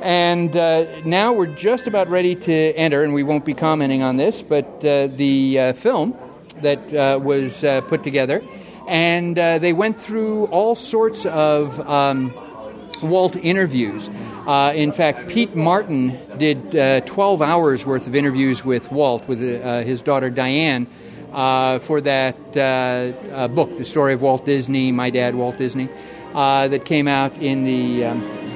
And uh, now we're just about ready to enter, and we won't be commenting on this, but uh, the uh, film that uh, was uh, put together. And uh, they went through all sorts of um, Walt interviews. Uh, in fact, Pete Martin did uh, 12 hours worth of interviews with Walt, with his daughter Diane, for that book, The Story of Walt Disney, My Dad, Walt Disney, that came out in the. Um,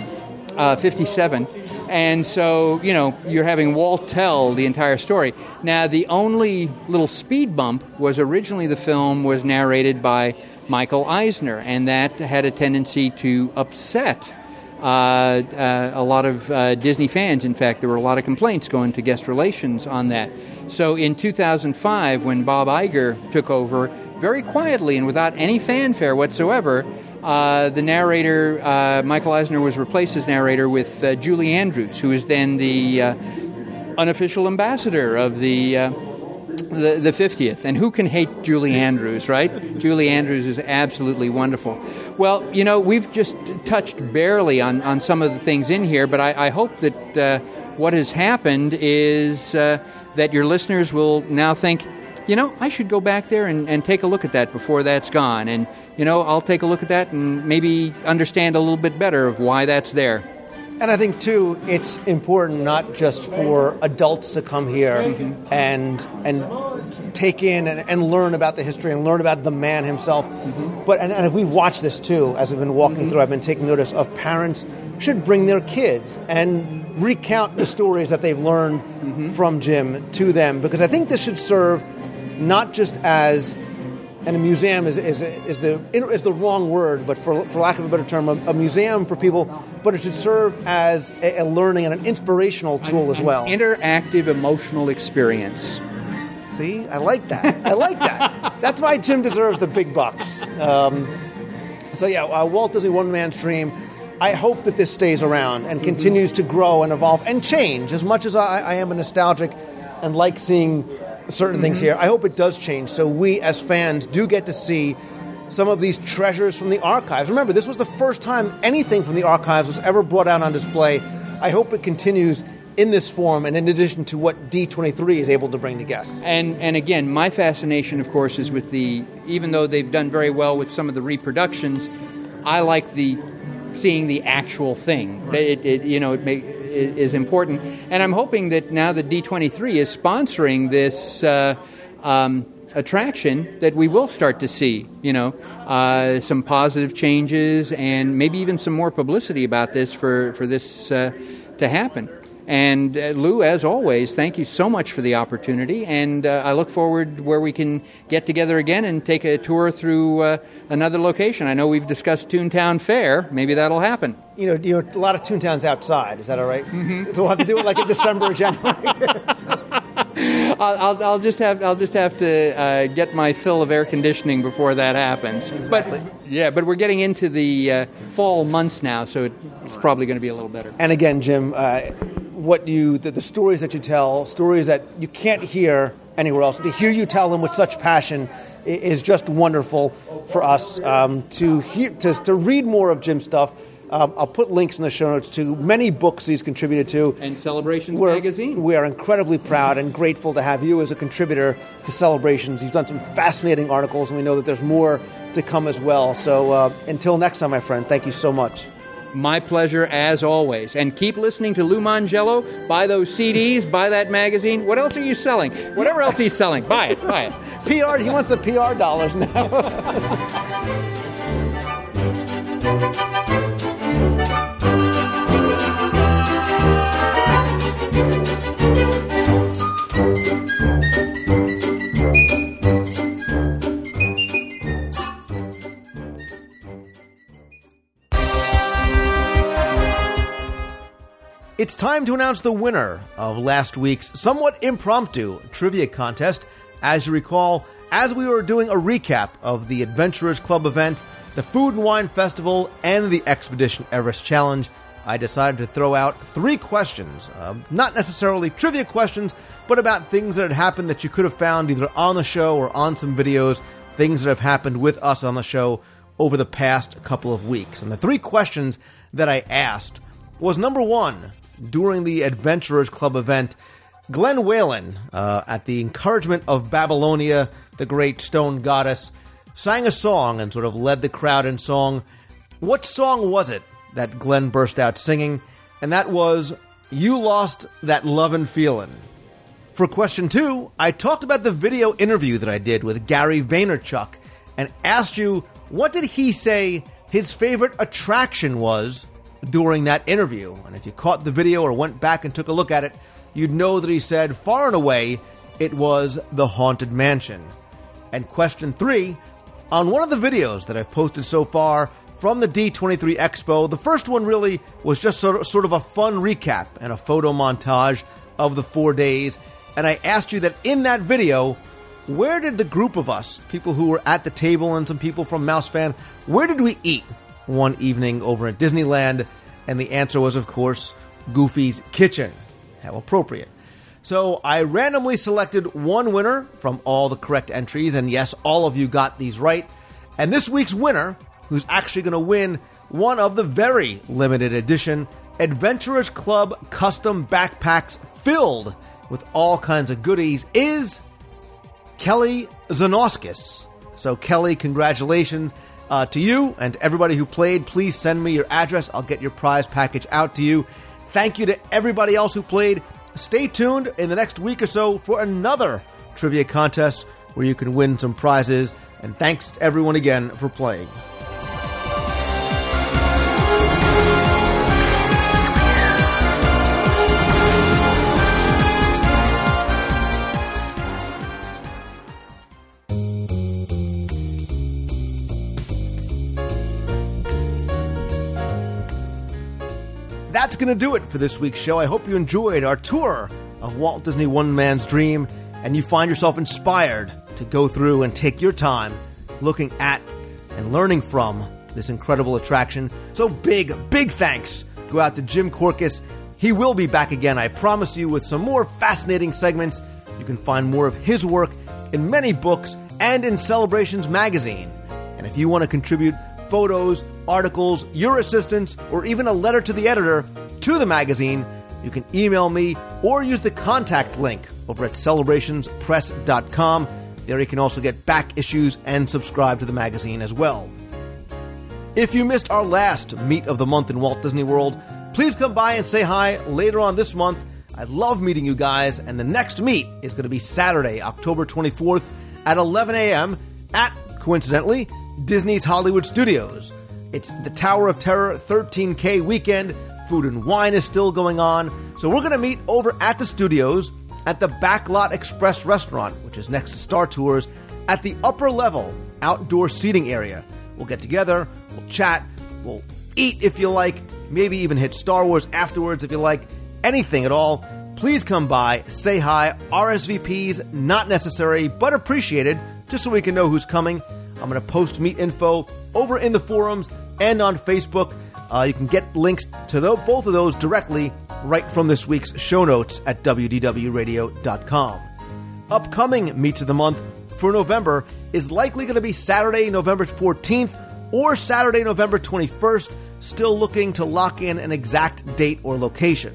uh, 57. And so, you know, you're having Walt tell the entire story. Now, the only little speed bump was originally the film was narrated by Michael Eisner, and that had a tendency to upset uh, uh, a lot of uh, Disney fans. In fact, there were a lot of complaints going to guest relations on that. So in 2005, when Bob Iger took over, very quietly and without any fanfare whatsoever, uh, the narrator, uh, Michael Eisner, was replaced as narrator with uh, Julie Andrews, who is then the uh, unofficial ambassador of the. Uh, the, the 50th. And who can hate Julie Andrews, right? Julie Andrews is absolutely wonderful. Well, you know, we've just touched barely on, on some of the things in here, but I, I hope that uh, what has happened is that your listeners will now think, you know, I should go back there and, and take a look at that before that's gone. And, you know, I'll take a look at that and maybe understand a little bit better of why that's there. And I think too, it's important not just for adults to come here Mm-hmm. and and take in and, and learn about the history and learn about the man himself. Mm-hmm. But and, and if we've watched this too, as we've been walking through, I've been taking notice of parents should bring their kids and recount the stories that they've learned Mm-hmm. from Jim to them because I think this should serve not just as and a museum is, is, is, the, is the wrong word, but for, for lack of a better term, a, a museum for people, but it should serve as a, a learning and an inspirational tool as well. Interactive emotional experience. See, I like that. I like that. [laughs] That's why Jim deserves the big bucks. Um, so yeah, uh, Walt Disney One Man's Dream. I hope that this stays around and continues to grow and evolve and change. As much as I, I am a nostalgic and like seeing certain things mm-hmm. here, I hope it does change. So we as fans do get to see some of these treasures from the archives. Remember, this was the first time anything from the archives was ever brought out on display. I hope it continues in this form and in addition to what D23 is able to bring to guests. And and again, my fascination, of course, is with the. Even though they've done very well with some of the reproductions, I like the seeing the actual thing. It, it you know it, may, it is important, and I'm hoping that now that D23 is sponsoring this. Uh, um, attraction that we will start to see you know uh, some positive changes and maybe even some more publicity about this for for this uh, to happen and uh, Lou, as always, thank you so much for the opportunity, and uh, I look forward where we can get together again and take a tour through uh, another location. I know we've discussed Toontown Fair. Maybe that'll happen. You know, you know, a lot of Toontowns outside. Is that all right? Mm-hmm. So [laughs] we'll have to do it like in December or January. [laughs] I'll, I'll, I'll just have I'll just have to uh, get my fill of air conditioning before that happens. But yeah, but we're getting into the uh, fall months now, so it's probably going to be a little better. and again, Jim, uh, what you the, the stories that you tell, stories that you can't hear anywhere else. To hear you tell them with such passion is just wonderful for us. Um, to hear to, to read more of Jim's stuff. Um, I'll put links in the show notes to many books he's contributed to. And Celebrations We're, magazine. we are incredibly proud and grateful to have you as a contributor to Celebrations. You've done some fascinating articles, and we know that there's more to come as well. So uh, until next time, my friend, thank you so much. My pleasure as always. And keep listening to Lou Mongello. Buy those CDs, buy that magazine. What else are you selling? Whatever else he's selling, buy it, buy it. [laughs] PR, he wants the PR dollars now. [laughs] It's time to announce the winner of last week's somewhat impromptu trivia contest. As you recall, as we were doing a recap of the Adventurers Club event, the Food and Wine Festival, and the Expedition Everest Challenge, I decided to throw out three questions. Um, not necessarily trivia questions, but about things that had happened that you could have found either on the show or on some videos, things that have happened with us on the show over the past couple of weeks. And the three questions that I asked was number one, during the Adventurers Club event, Glenn Whalen, uh, at the encouragement of Babylonia, the great stone goddess, sang a song and sort of led the crowd in song. What song was it that Glenn burst out singing? And that was You Lost That Lovin' Feelin'. For question two, I talked about the video interview that I did with Gary Vaynerchuk and asked you what did he say his favorite attraction was during that interview. And if you caught the video or went back and took a look at it, you'd know that he said far and away it was the Haunted Mansion. And question three, on one of the videos that I've posted so far from the D23 Expo. The first one really was just sort of, sort of a fun recap and a photo montage of the four days. And I asked you that in that video, where did the group of us, people who were at the table and some people from Mouse Fan, where did we eat one evening over at Disneyland? And the answer was, of course, Goofy's Kitchen. How appropriate. So I randomly selected one winner from all the correct entries, and yes, all of you got these right. And this week's winner, who's actually going to win one of the very limited edition Adventurers Club custom backpacks filled with all kinds of goodies, is Kelly Zanoskis. So, Kelly, congratulations uh, to you and to everybody who played. Please send me your address. I'll get your prize package out to you. Thank you to everybody else who played. Stay tuned in the next week or so for another trivia contest where you can win some prizes. And thanks to everyone again for playing. That's going to do it for this week's show. I hope you enjoyed our tour of Walt Disney One Man's Dream and you find yourself inspired to go through and take your time looking at and learning from this incredible attraction. So big, big thanks go out to Jim Korkis. He will be back again, I promise you, with some more fascinating segments. You can find more of his work in many books and in Celebrations magazine. And if you want to contribute photos, articles, your assistance, or even a letter to the editor to the magazine, you can email me or use the contact link over at celebrationspress.com. There you can also get back issues and subscribe to the magazine as well. If you missed our last meet of the month in Walt Disney World, please come by and say hi later on this month. I love meeting you guys, and the next meet is going to be Saturday, October 24th at 11 a.m. at, coincidentally, Disney's Hollywood Studios. It's the Tower of Terror 13K weekend. Food and wine is still going on. So we're going to meet over at the studios at the Backlot Express restaurant, which is next to Star Tours, at the upper level outdoor seating area. We'll get together, we'll chat, we'll eat if you like, maybe even hit Star Wars afterwards if you like, anything at all. Please come by, say hi. RSVPs not necessary, but appreciated, just so we can know who's coming. I'm going to post meet info over in the forums and on Facebook. Uh, you can get links to the, both of those directly right from this week's show notes at WDWRadio.com. Upcoming Meets of the Month for November is likely going to be Saturday, November 14th or Saturday, November 21st. Still looking to lock in an exact date or location.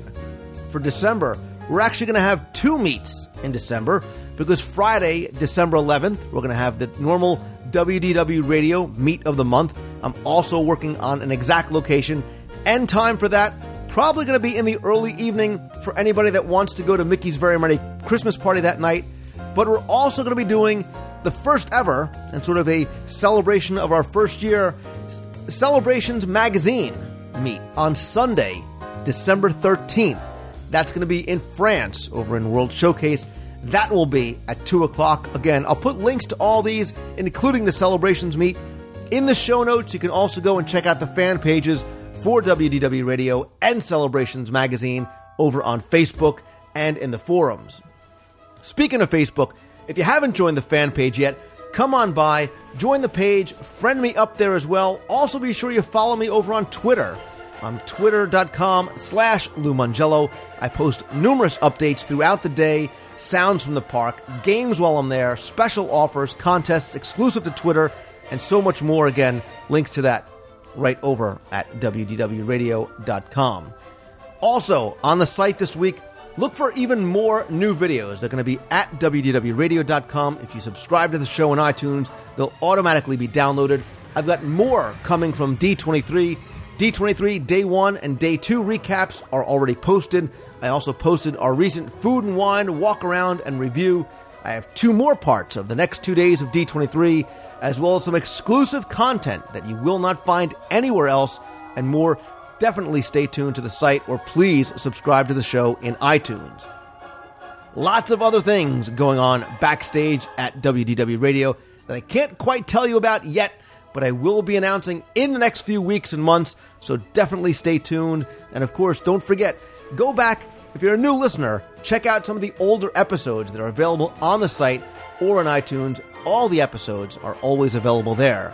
For December, we're actually going to have two meets in December because Friday, December 11th, we're going to have the normal WDW Radio Meet of the Month. I'm also working on an exact location and time for that. Probably going to be in the early evening for anybody that wants to go to Mickey's Very Merry Christmas party that night. But we're also going to be doing the first ever and sort of a celebration of our first year Celebrations Magazine meet on Sunday, December 13th. That's going to be in France over in World Showcase. That will be at 2 o'clock. Again, I'll put links to all these, including the celebrations meet, in the show notes. You can also go and check out the fan pages for WDW Radio and Celebrations Magazine over on Facebook and in the forums. Speaking of Facebook, if you haven't joined the fan page yet, come on by, join the page, friend me up there as well. Also, be sure you follow me over on Twitter. On twitter.com slash Lou Mongello. I post numerous updates throughout the day, sounds from the park, games while I'm there, special offers, contests exclusive to Twitter, and so much more. Again, links to that right over at WDWRadio.com. Also, on the site this week, look for even more new videos. They're going to be at WDWRadio.com. If you subscribe to the show on iTunes, they'll automatically be downloaded. I've got more coming from D23. D23 Day 1 and Day 2 recaps are already posted. I also posted our recent food and wine walk around and review. I have two more parts of the next two days of D23, as well as some exclusive content that you will not find anywhere else, and more. Definitely stay tuned to the site or please subscribe to the show in iTunes. Lots of other things going on backstage at WDW Radio that I can't quite tell you about yet, but I will be announcing in the next few weeks and months, so definitely stay tuned. And of course, don't forget, go back, if you're a new listener, check out some of the older episodes that are available on the site or on iTunes. All the episodes are always available there.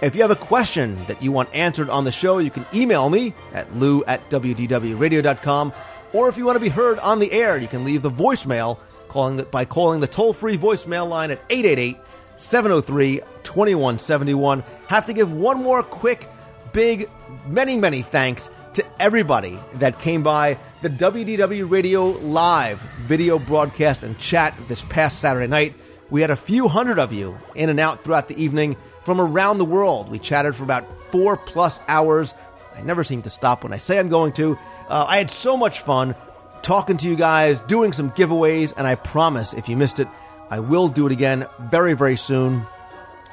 If you have a question that you want answered on the show, you can email me at lou at wdwradio.com. Or if you want to be heard on the air, you can leave the voicemail calling the, by calling the toll free voicemail line at 888 703 2171. Have to give one more quick, big, many, many thanks to everybody that came by the WDW Radio Live video broadcast and chat this past Saturday night. We had a few hundred of you in and out throughout the evening from around the world. We chatted for about four plus hours. I never seem to stop when I say I'm going to. Uh, I had so much fun talking to you guys, doing some giveaways, and I promise if you missed it, I will do it again very, very soon.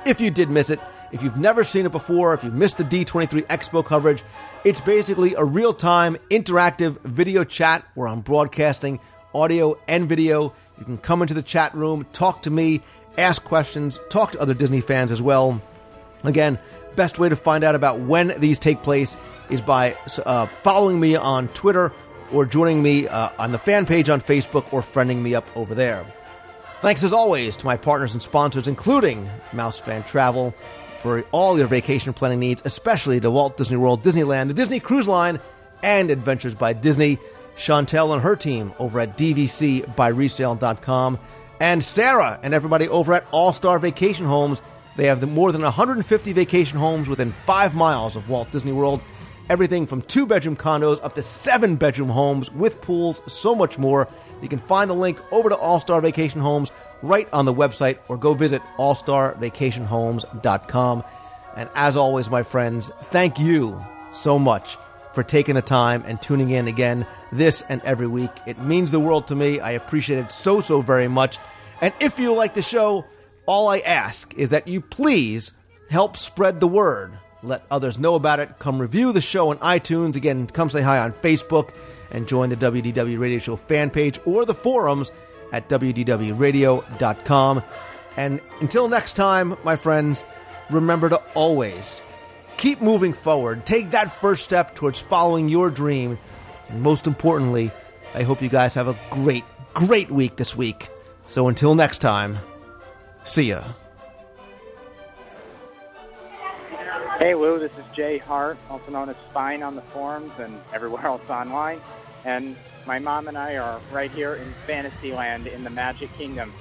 If you did miss it, if you've never seen it before, if you missed the D23 Expo coverage, it's basically a real time interactive video chat where I'm broadcasting audio and video. You can come into the chat room, talk to me, ask questions, talk to other Disney fans as well. Again, best way to find out about when these take place is by uh, following me on Twitter or joining me uh, on the fan page on Facebook or friending me up over there. Thanks as always to my partners and sponsors, including Mouse Fan Travel, for all your vacation planning needs, especially to Walt Disney World, Disneyland, the Disney Cruise Line, and Adventures by Disney. Chantel and her team over at DVCByResale.com, and Sarah and everybody over at All Star Vacation Homes. They have more than 150 vacation homes within five miles of Walt Disney World. Everything from two bedroom condos up to seven bedroom homes with pools, so much more. You can find the link over to All Star Vacation Homes right on the website or go visit allstarvacationhomes.com. And as always, my friends, thank you so much for taking the time and tuning in again this and every week. It means the world to me. I appreciate it so, so very much. And if you like the show, all I ask is that you please help spread the word. Let others know about it. Come review the show on iTunes. Again, come say hi on Facebook and join the WDW Radio Show fan page or the forums at WDWRadio.com. And until next time, my friends, remember to always keep moving forward. Take that first step towards following your dream. And most importantly, I hope you guys have a great, great week this week. So until next time, see ya. Hey Lou, this is Jay Hart, also known as Spine on the forums and everywhere [laughs] else online. And my mom and I are right here in Fantasyland in the Magic Kingdom.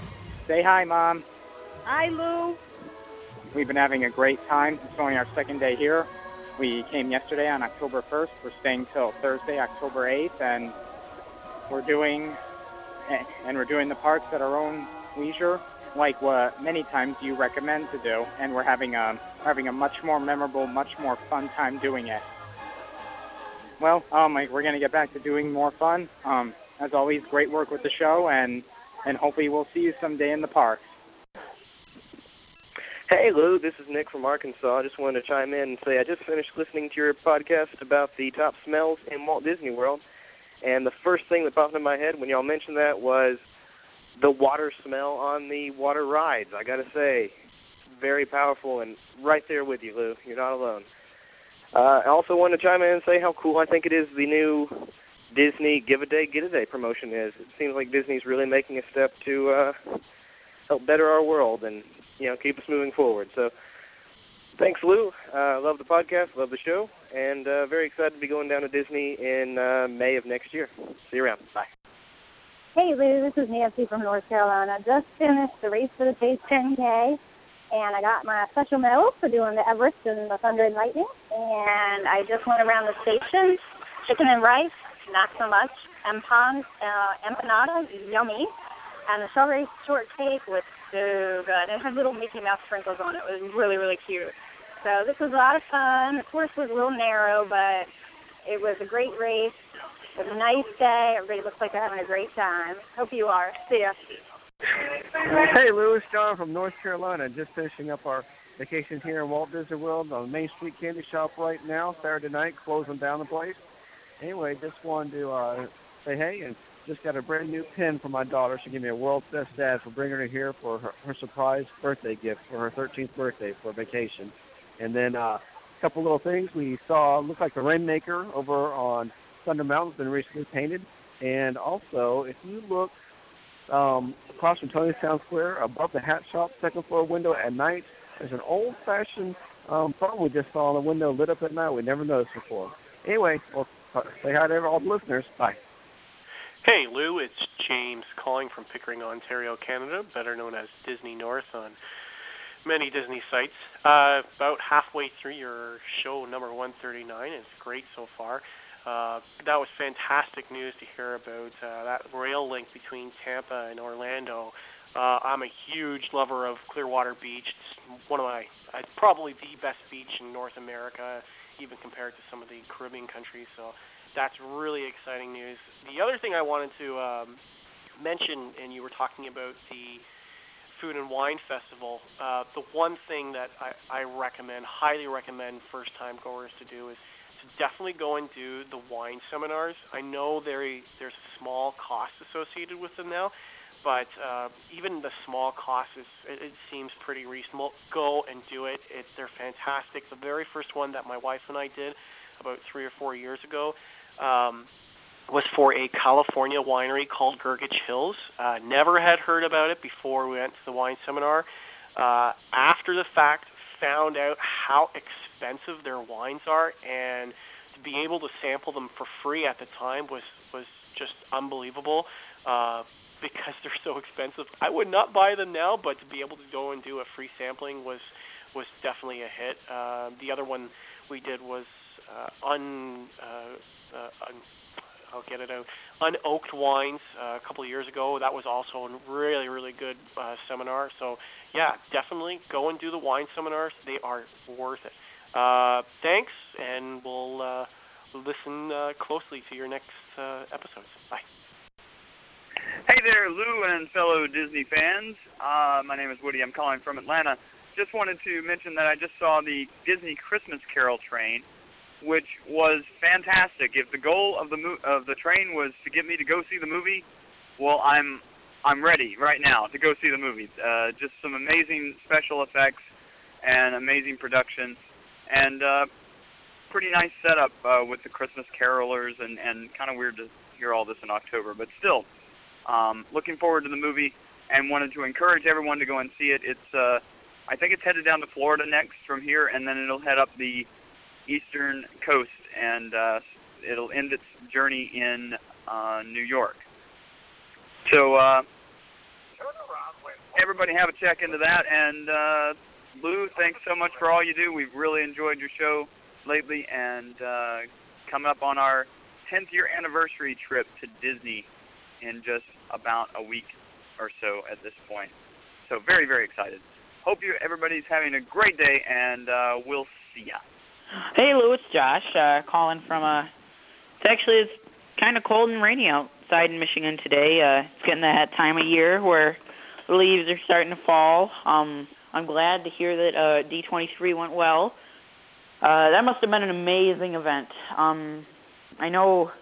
Say hi, Mom. Hi, Lou. We've been having a great time. It's only our second day here. We came yesterday on October 1st. We're staying till Thursday, October 8th, and we're doing eh, and we're doing the parks at our own leisure, like what many times you recommend to do. And we're having a having a much more memorable, much more fun time doing it. Well, um, we're gonna get back to doing more fun. Um, as always, great work with the show, and and hopefully we'll see you someday in the park. Hey Lou, this is Nick from Arkansas. I just wanted to chime in and say I just finished listening to your podcast about the top smells in Walt Disney World, and the first thing that popped in my head when y'all mentioned that was the water smell on the water rides. I gotta say, very powerful and right there with you, Lou. You're not alone. Uh, I also want to chime in and say how cool I think it is the new Disney Give a Day, Get a Day promotion is. It seems like Disney's really making a step to uh, help better our world and you know keep us moving forward. So thanks, Lou. Uh, love the podcast, love the show, and uh, very excited to be going down to Disney in uh, May of next year. See you around. Bye. Hey, Lou. This is Nancy from North Carolina. Just finished the Race for the Taste 10K and I got my special medal for doing the Everest and the Thunder and Lightning. And I just went around the station, chicken and rice, not so much. Empan, uh, empanada, yummy, and the strawberry shortcake was so good. It had little Mickey Mouse sprinkles on it. It was really, really cute. So this was a lot of fun. The course was a little narrow, but it was a great race. It was a nice day. Everybody looks like they're having a great time. Hope you are. See ya. Hey, Lewis John from North Carolina. Just finishing up our vacation here in Walt Disney World on Main Street Candy Shop right now, Saturday night, closing down the place. Anyway, just wanted to uh, say hey and just got a brand new pin for my daughter. She gave me a World's Best Dad for bringing her here for her, her surprise birthday gift for her 13th birthday for vacation. And then uh, a couple little things we saw look like the Rainmaker over on Thunder Mountain's been recently painted. And also, if you look um, across from Tony's Town Square, above the hat shop, second floor window at night, there's an old-fashioned um, phone we just saw on the window lit up at night. We never noticed before. Anyway, well, say hi to all the listeners. Bye. Hey, Lou, it's James calling from Pickering, Ontario, Canada, better known as Disney North on many Disney sites. Uh, about halfway through your show, number 139. It's great so far. Uh, that was fantastic news to hear about uh, that rail link between Tampa and Orlando. Uh, I'm a huge lover of Clearwater Beach. It's one of my, uh, probably the best beach in North America, even compared to some of the Caribbean countries. So that's really exciting news. The other thing I wanted to um, mention, and you were talking about the Food and Wine Festival. Uh, the one thing that I, I recommend, highly recommend first time goers to do is definitely go and do the wine seminars. I know there there's a small cost associated with them now, but uh, even the small cost is it, it seems pretty reasonable. Go and do it. it. They're fantastic. The very first one that my wife and I did about three or four years ago. Um, was for a California winery called Grgich Hills. Uh, never had heard about it before we went to the wine seminar. Uh, after the fact, found out how expensive their wines are, and to be able to sample them for free at the time was was just unbelievable. Uh, because [laughs] they're so expensive, I would not buy them now, but to be able to go and do a free sampling was was definitely a hit. Uh, the other one we did was uh, un, uh, uh, un I'll get it out. Unoaked wines uh, a couple of years ago. That was also a really really good uh, seminar. So yeah, definitely go and do the wine seminars. They are worth it. Uh, thanks, and we'll uh, listen uh, closely to your next uh, episodes. Bye. Hey there, Lou and fellow Disney fans. Uh, my name is Woody. I'm calling from Atlanta. Just wanted to mention that I just saw the Disney Christmas Carol train which was fantastic. If the goal of the mo- of the train was to get me to go see the movie, well, I'm I'm ready right now to go see the movie. Uh, just some amazing special effects and amazing production, and uh, pretty nice setup uh, with the Christmas carolers, and and kind of weird to hear all this in October, but still, um, looking forward to the movie and wanted to encourage everyone to go and see it. It's uh, I think it's headed down to Florida next from here, and then it'll head up the eastern coast, and uh, it'll end its journey in uh, New York. So uh, everybody have a check into that. And uh, Lou, thanks so much for all you do. We've really enjoyed your show lately, and uh, coming up on our 10th year anniversary trip to Disney in just about a week or so at this point. So very, very excited. Hope you everybody's having a great day, and uh, we'll see ya. Hey Lou, it's Josh uh, calling from. Uh, it's actually it's kind of cold and rainy outside in Michigan today. Uh, it's getting that time of year where the leaves are starting to fall. Um, I'm glad to hear that uh, D23 went well. Uh, that must have been an amazing event. Um, I know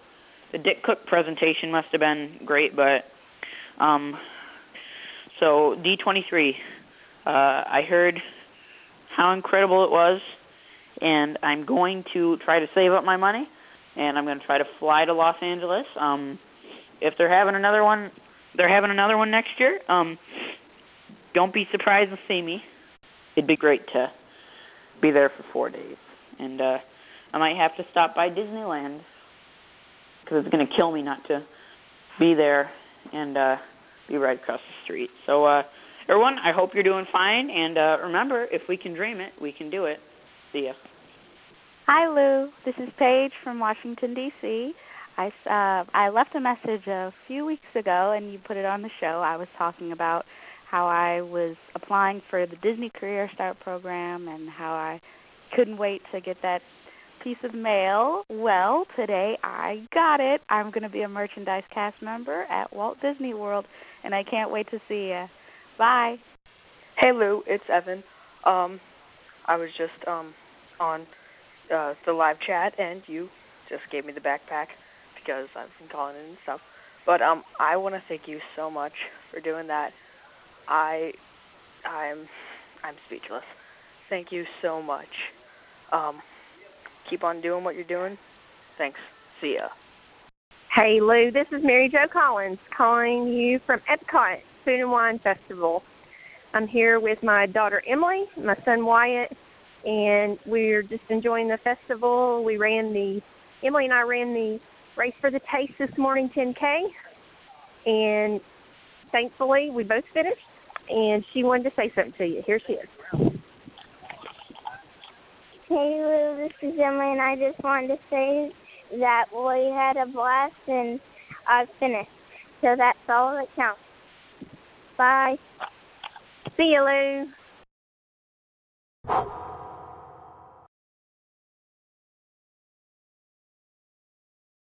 the Dick Cook presentation must have been great, but um, so D23. Uh, I heard how incredible it was and I'm going to try to save up my money, and I'm going to try to fly to Los Angeles. Um, if they're having another one, they're having another one next year. Um, don't be surprised to see me. It'd be great to be there for four days, and uh, I might have to stop by Disneyland because it's going to kill me not to be there and uh, be right across the street. So, uh, everyone, I hope you're doing fine, and uh, remember, if we can dream it, we can do it. See ya. Hi, Lou. This is Paige from Washington D.C. I uh, I left a message a few weeks ago, and you put it on the show. I was talking about how I was applying for the Disney Career Start program and how I couldn't wait to get that piece of mail. Well, today I got it. I'm going to be a merchandise cast member at Walt Disney World, and I can't wait to see you. Bye. Hey, Lou. It's Evan. Um, I was just um on uh, the live chat, and you just gave me the backpack because I've been calling in and stuff. But um, I want to thank you so much for doing that. I, I'm, I'm speechless. thank you so much. Um, keep on doing what you're doing. Thanks. See ya. Hey Lou, this is Mary Jo Collins calling you from Epcot Food and Wine Festival. I'm here with my daughter Emily, my son Wyatt, and we're just enjoying the festival. We ran the Emily and I ran the race for the taste this morning 10K, and thankfully we both finished. And she wanted to say something to you. Here she is. Hey Lou, this is Emily, and I just wanted to say that we had a blast and I finished. So that's all that counts. Bye. See you, Lou.